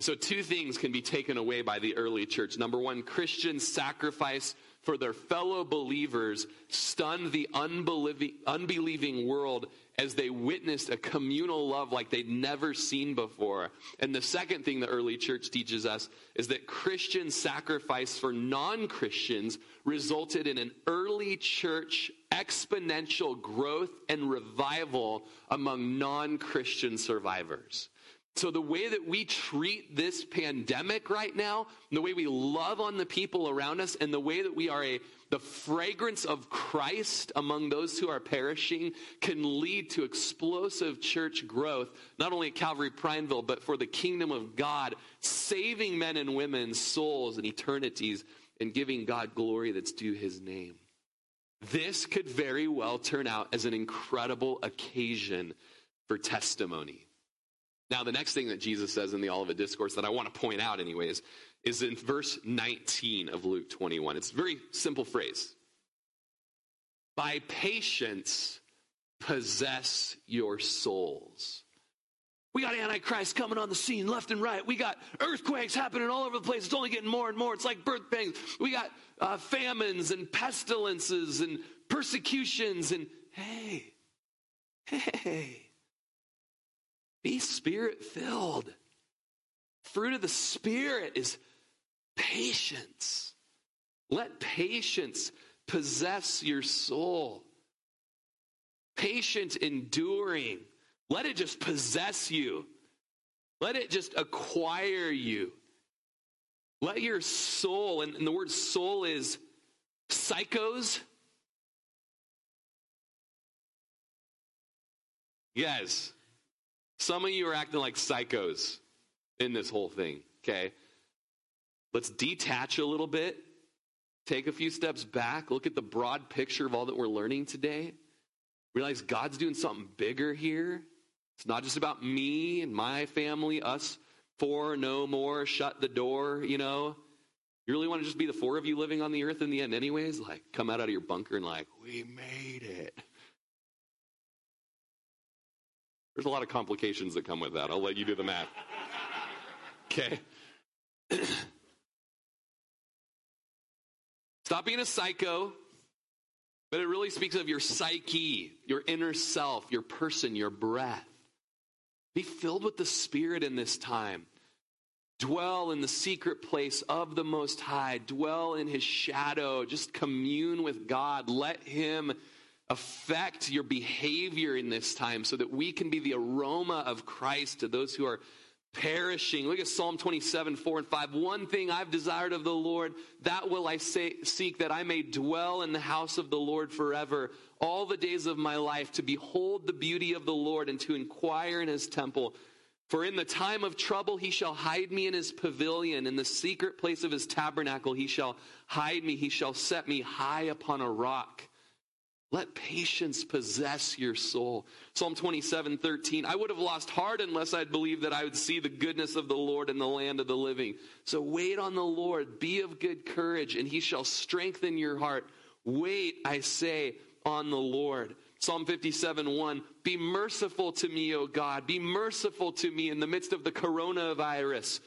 So, two things can be taken away by the early church. Number one, Christian sacrifice for their fellow believers stunned the unbelieving, world as they witnessed a communal love like they'd never seen before. And the second thing the early church teaches us is that Christian sacrifice for non Christians resulted in an early church exponential growth and revival among non Christian survivors. So, the way that we treat this pandemic right now, the way we love on the people around us, and the way that we are a, the fragrance of Christ among those who are perishing can lead to explosive church growth, not only at Calvary Prineville, but for the kingdom of God, saving men and women's souls and eternities and giving God glory that's due his name. This could very well turn out as an incredible occasion for testimony. Now, the next thing that Jesus says in the Olivet Discourse that I want to point out, anyways, is in verse 19 of Luke 21. It's a very simple phrase. By patience, possess your souls. We got Antichrist coming on the scene left and right. We got earthquakes happening all over the place. It's only getting more and more. It's like birth pangs. We got uh, famines and pestilences and persecutions. And hey, hey, be spirit filled. Fruit of the Spirit is patience. Let patience possess your soul. Patient enduring. Let it just possess you. Let it just acquire you. Let your soul, and, and the word soul is psychos. Yes, some of you are acting like psychos in this whole thing, okay? Let's detach a little bit, take a few steps back, look at the broad picture of all that we're learning today. Realize God's doing something bigger here. It's not just about me and my family, us four, no more, shut the door, you know. You really want to just be the four of you living on the earth in the end, anyways? Like, come out out of your bunker and, like, we made it. There's a lot of complications that come with that. I'll let you do the math. Okay. Stop being a psycho, but it really speaks of your psyche, your inner self, your person, your breath. Be filled with the Spirit in this time. Dwell in the secret place of the Most High. Dwell in His shadow. Just commune with God. Let Him affect your behavior in this time so that we can be the aroma of Christ to those who are perishing. Look at Psalm 27, 4 and 5. One thing I've desired of the Lord, that will I say, seek, that I may dwell in the house of the Lord forever, all the days of my life, to behold the beauty of the Lord and to inquire in his temple. For in the time of trouble he shall hide me in his pavilion, in the secret place of his tabernacle he shall hide me, he shall set me high upon a rock. Let patience possess your soul. Psalm 27, 13. I would have lost heart unless I'd believed that I would see the goodness of the Lord in the land of the living. So wait on the Lord. Be of good courage, and he shall strengthen your heart. Wait, I say, on the Lord. Psalm 57, 1. Be merciful to me, O God. Be merciful to me in the midst of the coronavirus.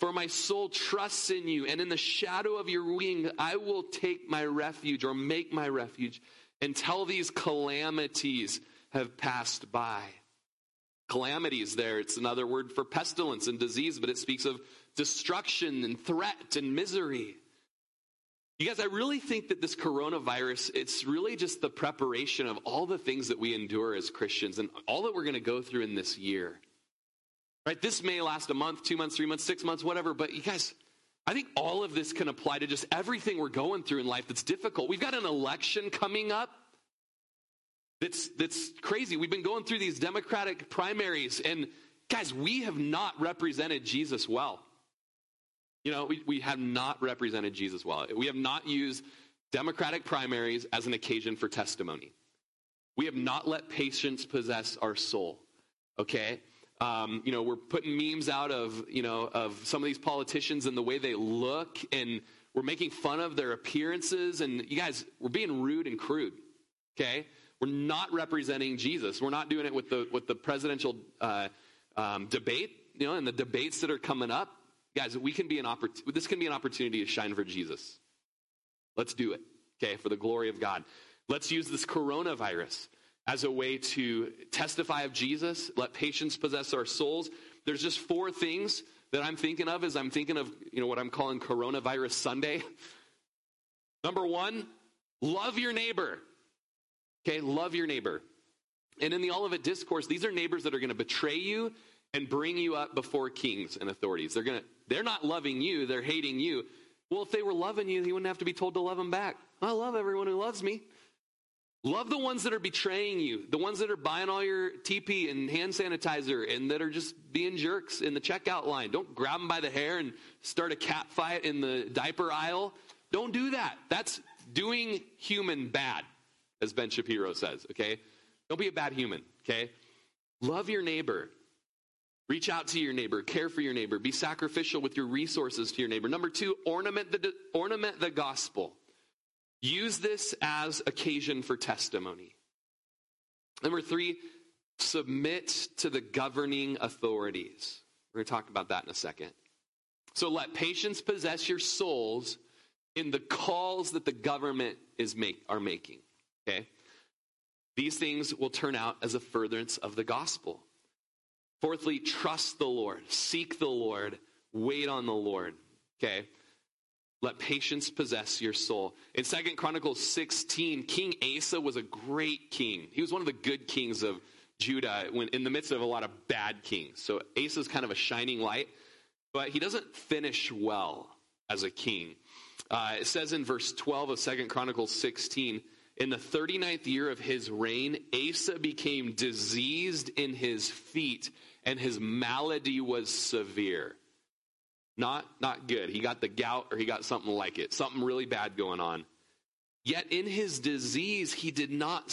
For my soul trusts in you, and in the shadow of your wing, I will take my refuge or make my refuge until these calamities have passed by. Calamities there, it's another word for pestilence and disease, but it speaks of destruction and threat and misery. You guys, I really think that this coronavirus, it's really just the preparation of all the things that we endure as Christians and all that we're going to go through in this year. Right? This may last a month, two months, three months, six months, whatever, but you guys, I think all of this can apply to just everything we're going through in life that's difficult. We've got an election coming up that's, that's crazy. We've been going through these Democratic primaries, and guys, we have not represented Jesus well. You know, we, we have not represented Jesus well. We have not used Democratic primaries as an occasion for testimony. We have not let patience possess our soul. Okay? Um, you know, we're putting memes out of, you know, of some of these politicians and the way they look, and we're making fun of their appearances. And you guys, we're being rude and crude. Okay? We're not representing Jesus. We're not doing it with the, with the presidential uh, um, debate, you know, and the debates that are coming up. Guys, we can be an oppor- this can be an opportunity to shine for Jesus. Let's do it, okay, for the glory of God. Let's use this coronavirus as a way to testify of Jesus, let patience possess our souls. There's just four things that I'm thinking of as I'm thinking of, you know, what I'm calling coronavirus Sunday. Number one, love your neighbor. Okay, love your neighbor. And in the Olivet Discourse, these are neighbors that are going to betray you and bring you up before kings and authorities. They're going to they're not loving you, they're hating you. Well, if they were loving you, he wouldn't have to be told to love them back. I love everyone who loves me. Love the ones that are betraying you, the ones that are buying all your TP and hand sanitizer and that are just being jerks in the checkout line. Don't grab them by the hair and start a cat fight in the diaper aisle. Don't do that. That's doing human bad, as Ben Shapiro says, okay? Don't be a bad human, okay? Love your neighbor. Reach out to your neighbor, care for your neighbor, be sacrificial with your resources to your neighbor. Number two, ornament the, ornament the gospel. Use this as occasion for testimony. Number three, submit to the governing authorities. We're going to talk about that in a second. So let patience possess your souls in the calls that the government is make, are making. Okay? These things will turn out as a furtherance of the gospel. Fourthly, trust the Lord, seek the Lord, wait on the Lord. Okay? Let patience possess your soul. In Second Chronicles 16, King Asa was a great king. He was one of the good kings of Judah when in the midst of a lot of bad kings. So Asa is kind of a shining light, but he doesn't finish well as a king. Uh, it says in verse 12 of Second Chronicles 16, in the 39th year of his reign, Asa became diseased in his feet, and his malady was severe. Not, not good. He got the gout or he got something like it, something really bad going on. Yet in his disease, he did not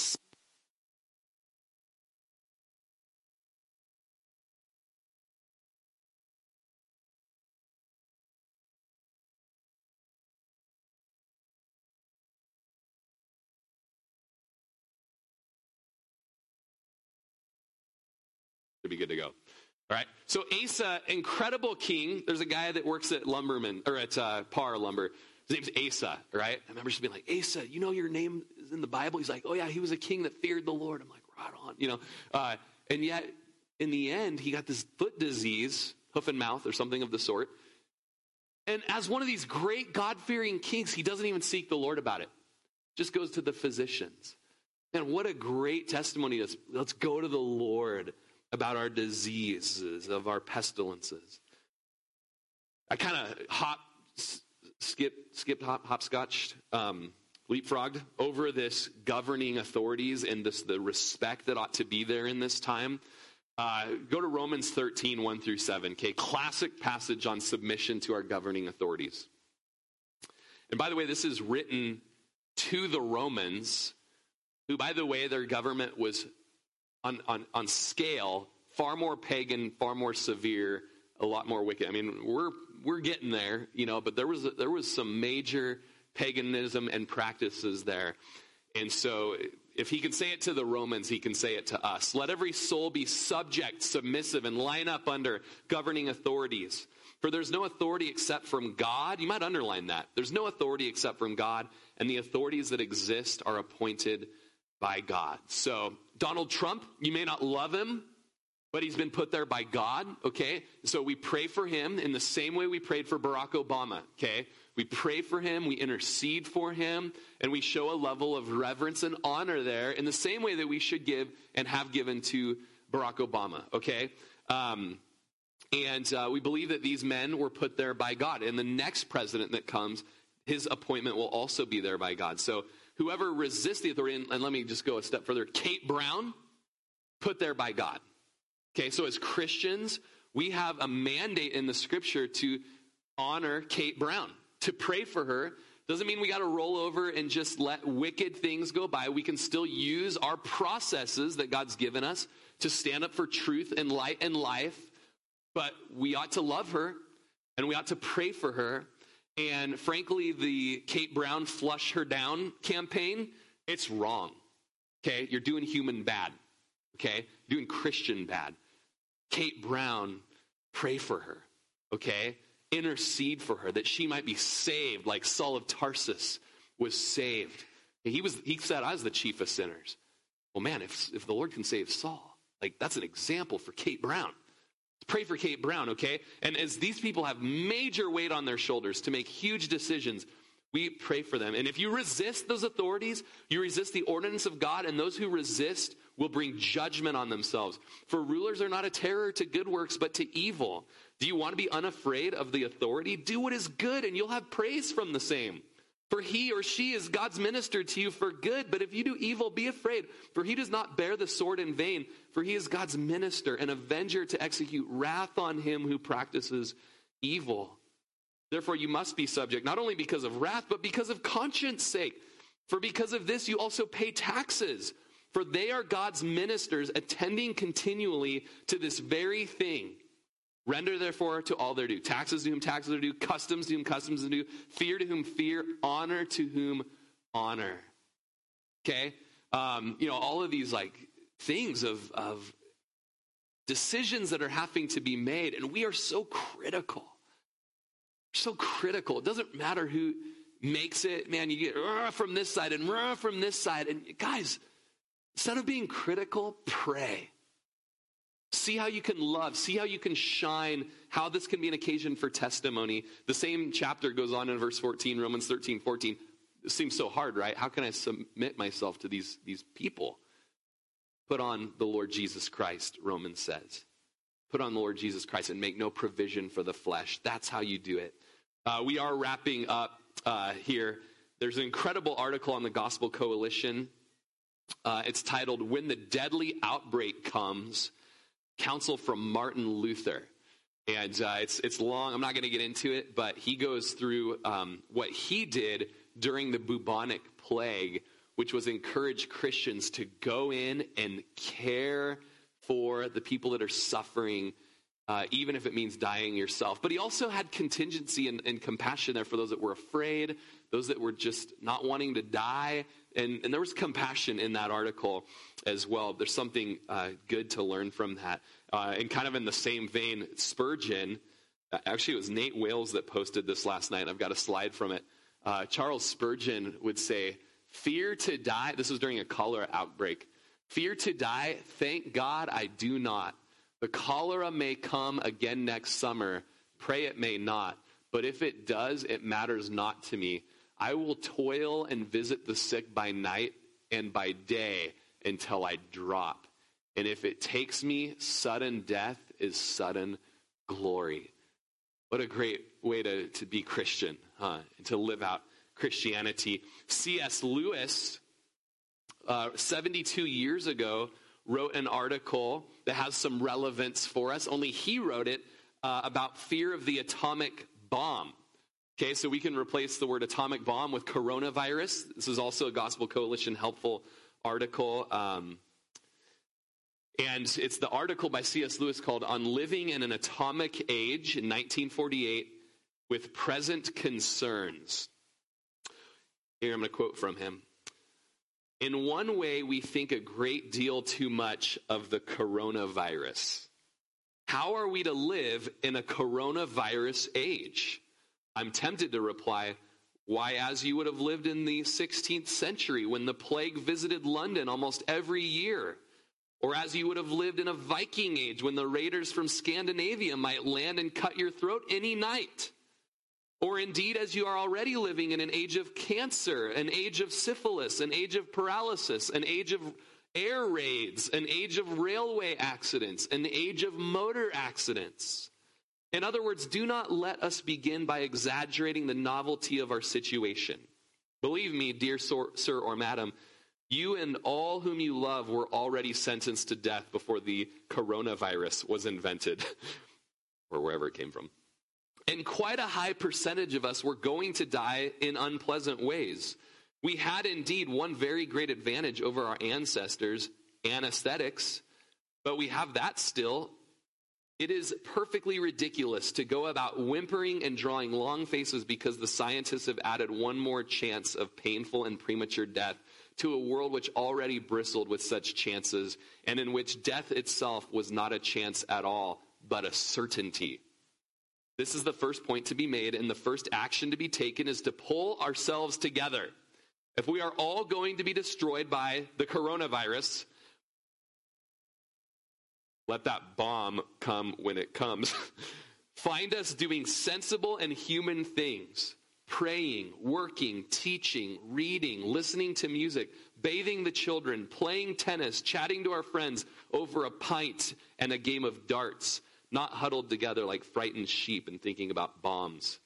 to be good to go. All right. So Asa, incredible king. There's a guy that works at Lumberman or at uh, Parr Lumber. His name's Asa. Right. I remember just being like, Asa, you know your name is in the Bible. He's like, oh yeah, he was a king that feared the Lord. I'm like, right on. You know. Uh, and yet, in the end, he got this foot disease, hoof and mouth, or something of the sort. And as one of these great God fearing kings, he doesn't even seek the Lord about it. Just goes to the physicians. And what a great testimony is. Let's go to the Lord about our diseases, of our pestilences. I kind of hop, skip, skipped, hop, hopscotched, um, leapfrogged over this governing authorities and this the respect that ought to be there in this time. Uh, go to Romans 13, 1 through 7. Okay, classic passage on submission to our governing authorities. And by the way, this is written to the Romans, who, by the way, their government was on, on, on scale far more pagan, far more severe, a lot more wicked. I mean, we're we're getting there, you know, but there was there was some major paganism and practices there. And so if he can say it to the Romans, he can say it to us. Let every soul be subject, submissive, and line up under governing authorities. For there's no authority except from God. You might underline that. There's no authority except from God, and the authorities that exist are appointed by God. So, Donald Trump, you may not love him, but he's been put there by God, okay? So we pray for him in the same way we prayed for Barack Obama, okay? We pray for him, we intercede for him, and we show a level of reverence and honor there in the same way that we should give and have given to Barack Obama, okay? Um, and uh, we believe that these men were put there by God. And the next president that comes, his appointment will also be there by God. So whoever resists the authority, and, let me just go a step further Kate Brown, put there by God. Okay, so as Christians, we have a mandate in the scripture to honor Kate Brown, to pray for her. Doesn't mean we got to roll over and just let wicked things go by. We can still use our processes that God's given us to stand up for truth and light and life. But we ought to love her and we ought to pray for her. And frankly, the Kate Brown flush her down campaign, it's wrong. Okay? You're doing human bad. Okay? You're doing Christian bad. Kate Brown, pray for her. Okay? intercede for her that she might be saved, like Saul of Tarsus was saved. He was he said, I was the chief of sinners. Well, man, if if the Lord can save Saul, like that's an example for Kate Brown. Pray for Kate Brown, okay? And as these people have major weight on their shoulders to make huge decisions, we pray for them. And if you resist those authorities, you resist the ordinance of God, and those who resist will bring judgment on themselves. For rulers are not a terror to good works, but to evil. Do you want to be unafraid of the authority? Do what is good, and you'll have praise from the same. For he or she is God's minister to you for good. But if you do evil, be afraid, for he does not bear the sword in vain, for he is God's minister, an avenger to execute wrath on him who practices evil. Therefore, you must be subject, not only because of wrath, but because of conscience sake. For because of this, you also pay taxes. For they are God's ministers, attending continually to this very thing. Render therefore to all their due. Taxes to whom taxes are due, customs to whom customs are due, fear to whom fear, honor to whom honor. Okay? Um, you know, all of these like things of, of decisions that are having to be made, and we are so critical. So critical. It doesn't matter who makes it, man, you get from this side and from this side. And guys, instead of being critical, pray. See how you can love. See how you can shine. How this can be an occasion for testimony. The same chapter goes on in verse 14, Romans 13, 14. It seems so hard, right? How can I submit myself to these, these people? Put on the Lord Jesus Christ, Romans says. Put on the Lord Jesus Christ and make no provision for the flesh. That's how you do it. Uh, we are wrapping up uh, here. There's an incredible article on the Gospel Coalition. Uh, it's titled When the Deadly Outbreak Comes counsel from Martin Luther. And uh, it's, it's long. I'm not going to get into it, but he goes through um, what he did during the bubonic plague, which was encourage Christians to go in and care for the people that are suffering, uh, even if it means dying yourself. But he also had contingency and, and, compassion there for those that were afraid, those that were just not wanting to die. And, and there was compassion in that article as well. There's something uh, good to learn from that. Uh, and kind of in the same vein, Spurgeon, uh, actually, it was Nate Wales that posted this last night. I've got a slide from it. Uh, Charles Spurgeon would say, Fear to die, this was during a cholera outbreak. Fear to die, thank God I do not. The cholera may come again next summer. Pray it may not. But if it does, it matters not to me. I will toil and visit the sick by night and by day until I drop. And if it takes me, sudden death is sudden glory. What a great way to, to be Christian, huh? To live out Christianity. C.S. Lewis, uh, 72 years ago, wrote an article that has some relevance for us, only he wrote it uh, about fear of the atomic bomb. Okay, so we can replace the word atomic bomb with coronavirus. This is also a Gospel Coalition helpful article. Um, and it's the article by C.S. Lewis called On Living in an Atomic Age in 1948 with Present Concerns. Here I'm going to quote from him. In one way, we think a great deal too much of the coronavirus. How are we to live in a coronavirus age? I'm tempted to reply, why, as you would have lived in the 16th century when the plague visited London almost every year. Or as you would have lived in a Viking age when the raiders from Scandinavia might land and cut your throat any night. Or indeed, as you are already living in an age of cancer, an age of syphilis, an age of paralysis, an age of air raids, an age of railway accidents, an age of motor accidents. In other words, do not let us begin by exaggerating the novelty of our situation. Believe me, dear sir or madam, you and all whom you love were already sentenced to death before the coronavirus was invented, or wherever it came from. And quite a high percentage of us were going to die in unpleasant ways. We had indeed one very great advantage over our ancestors anesthetics, but we have that still. It is perfectly ridiculous to go about whimpering and drawing long faces because the scientists have added one more chance of painful and premature death to a world which already bristled with such chances and in which death itself was not a chance at all, but a certainty. This is the first point to be made, and the first action to be taken is to pull ourselves together. If we are all going to be destroyed by the coronavirus, let that bomb come when it comes. Find us doing sensible and human things praying, working, teaching, reading, listening to music, bathing the children, playing tennis, chatting to our friends over a pint and a game of darts, not huddled together like frightened sheep and thinking about bombs.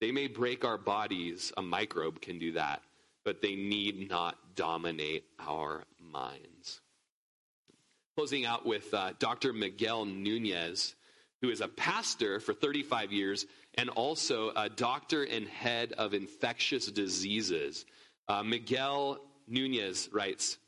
They may break our bodies, a microbe can do that, but they need not dominate our minds. Closing out with uh, Dr. Miguel Nunez, who is a pastor for 35 years and also a doctor and head of infectious diseases. Uh, Miguel Nunez writes,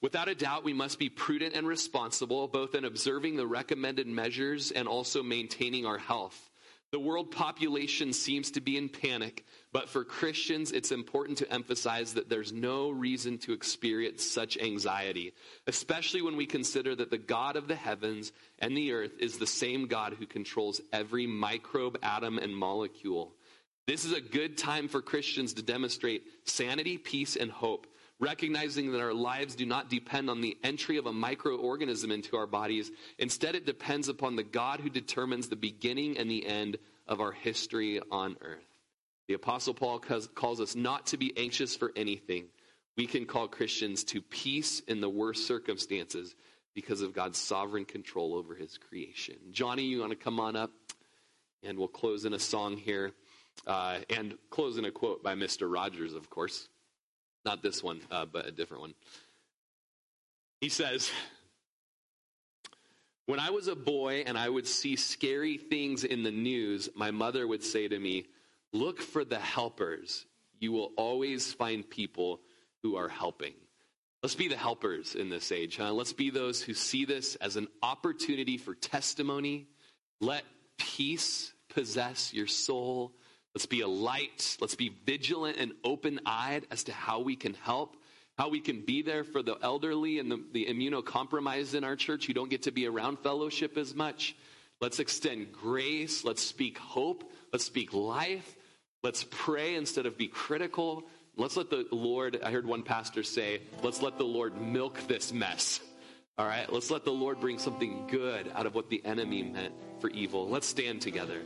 Without a doubt, we must be prudent and responsible, both in observing the recommended measures and also maintaining our health. The world population seems to be in panic, but for Christians, it's important to emphasize that there's no reason to experience such anxiety, especially when we consider that the God of the heavens and the earth is the same God who controls every microbe, atom, and molecule. This is a good time for Christians to demonstrate sanity, peace, and hope recognizing that our lives do not depend on the entry of a microorganism into our bodies. Instead, it depends upon the God who determines the beginning and the end of our history on earth. The Apostle Paul calls us not to be anxious for anything. We can call Christians to peace in the worst circumstances because of God's sovereign control over his creation. Jonny, you want to come on up? And we'll close in a song here. Uh, and close in a quote by Mr. Rogers, of course. Not this one, uh, but a different one. He says, When I was a boy and I would see scary things in the news, my mother would say to me, Look for the helpers. You will always find people who are helping. Let's be the helpers in this age, huh? Let's be those who see this as an opportunity for testimony. Let peace possess your soul. Let's be a light. Let's be vigilant and open eyed as to how we can help, how we can be there for the elderly and the, the immunocompromised in our church who don't get to be around fellowship as much. Let's extend grace. Let's speak hope. Let's speak life. Let's pray instead of be critical. Let's let the Lord, I heard one pastor say, let's let the Lord milk this mess. All right, let's let the Lord bring something good out of what the enemy meant for evil. Let's stand together.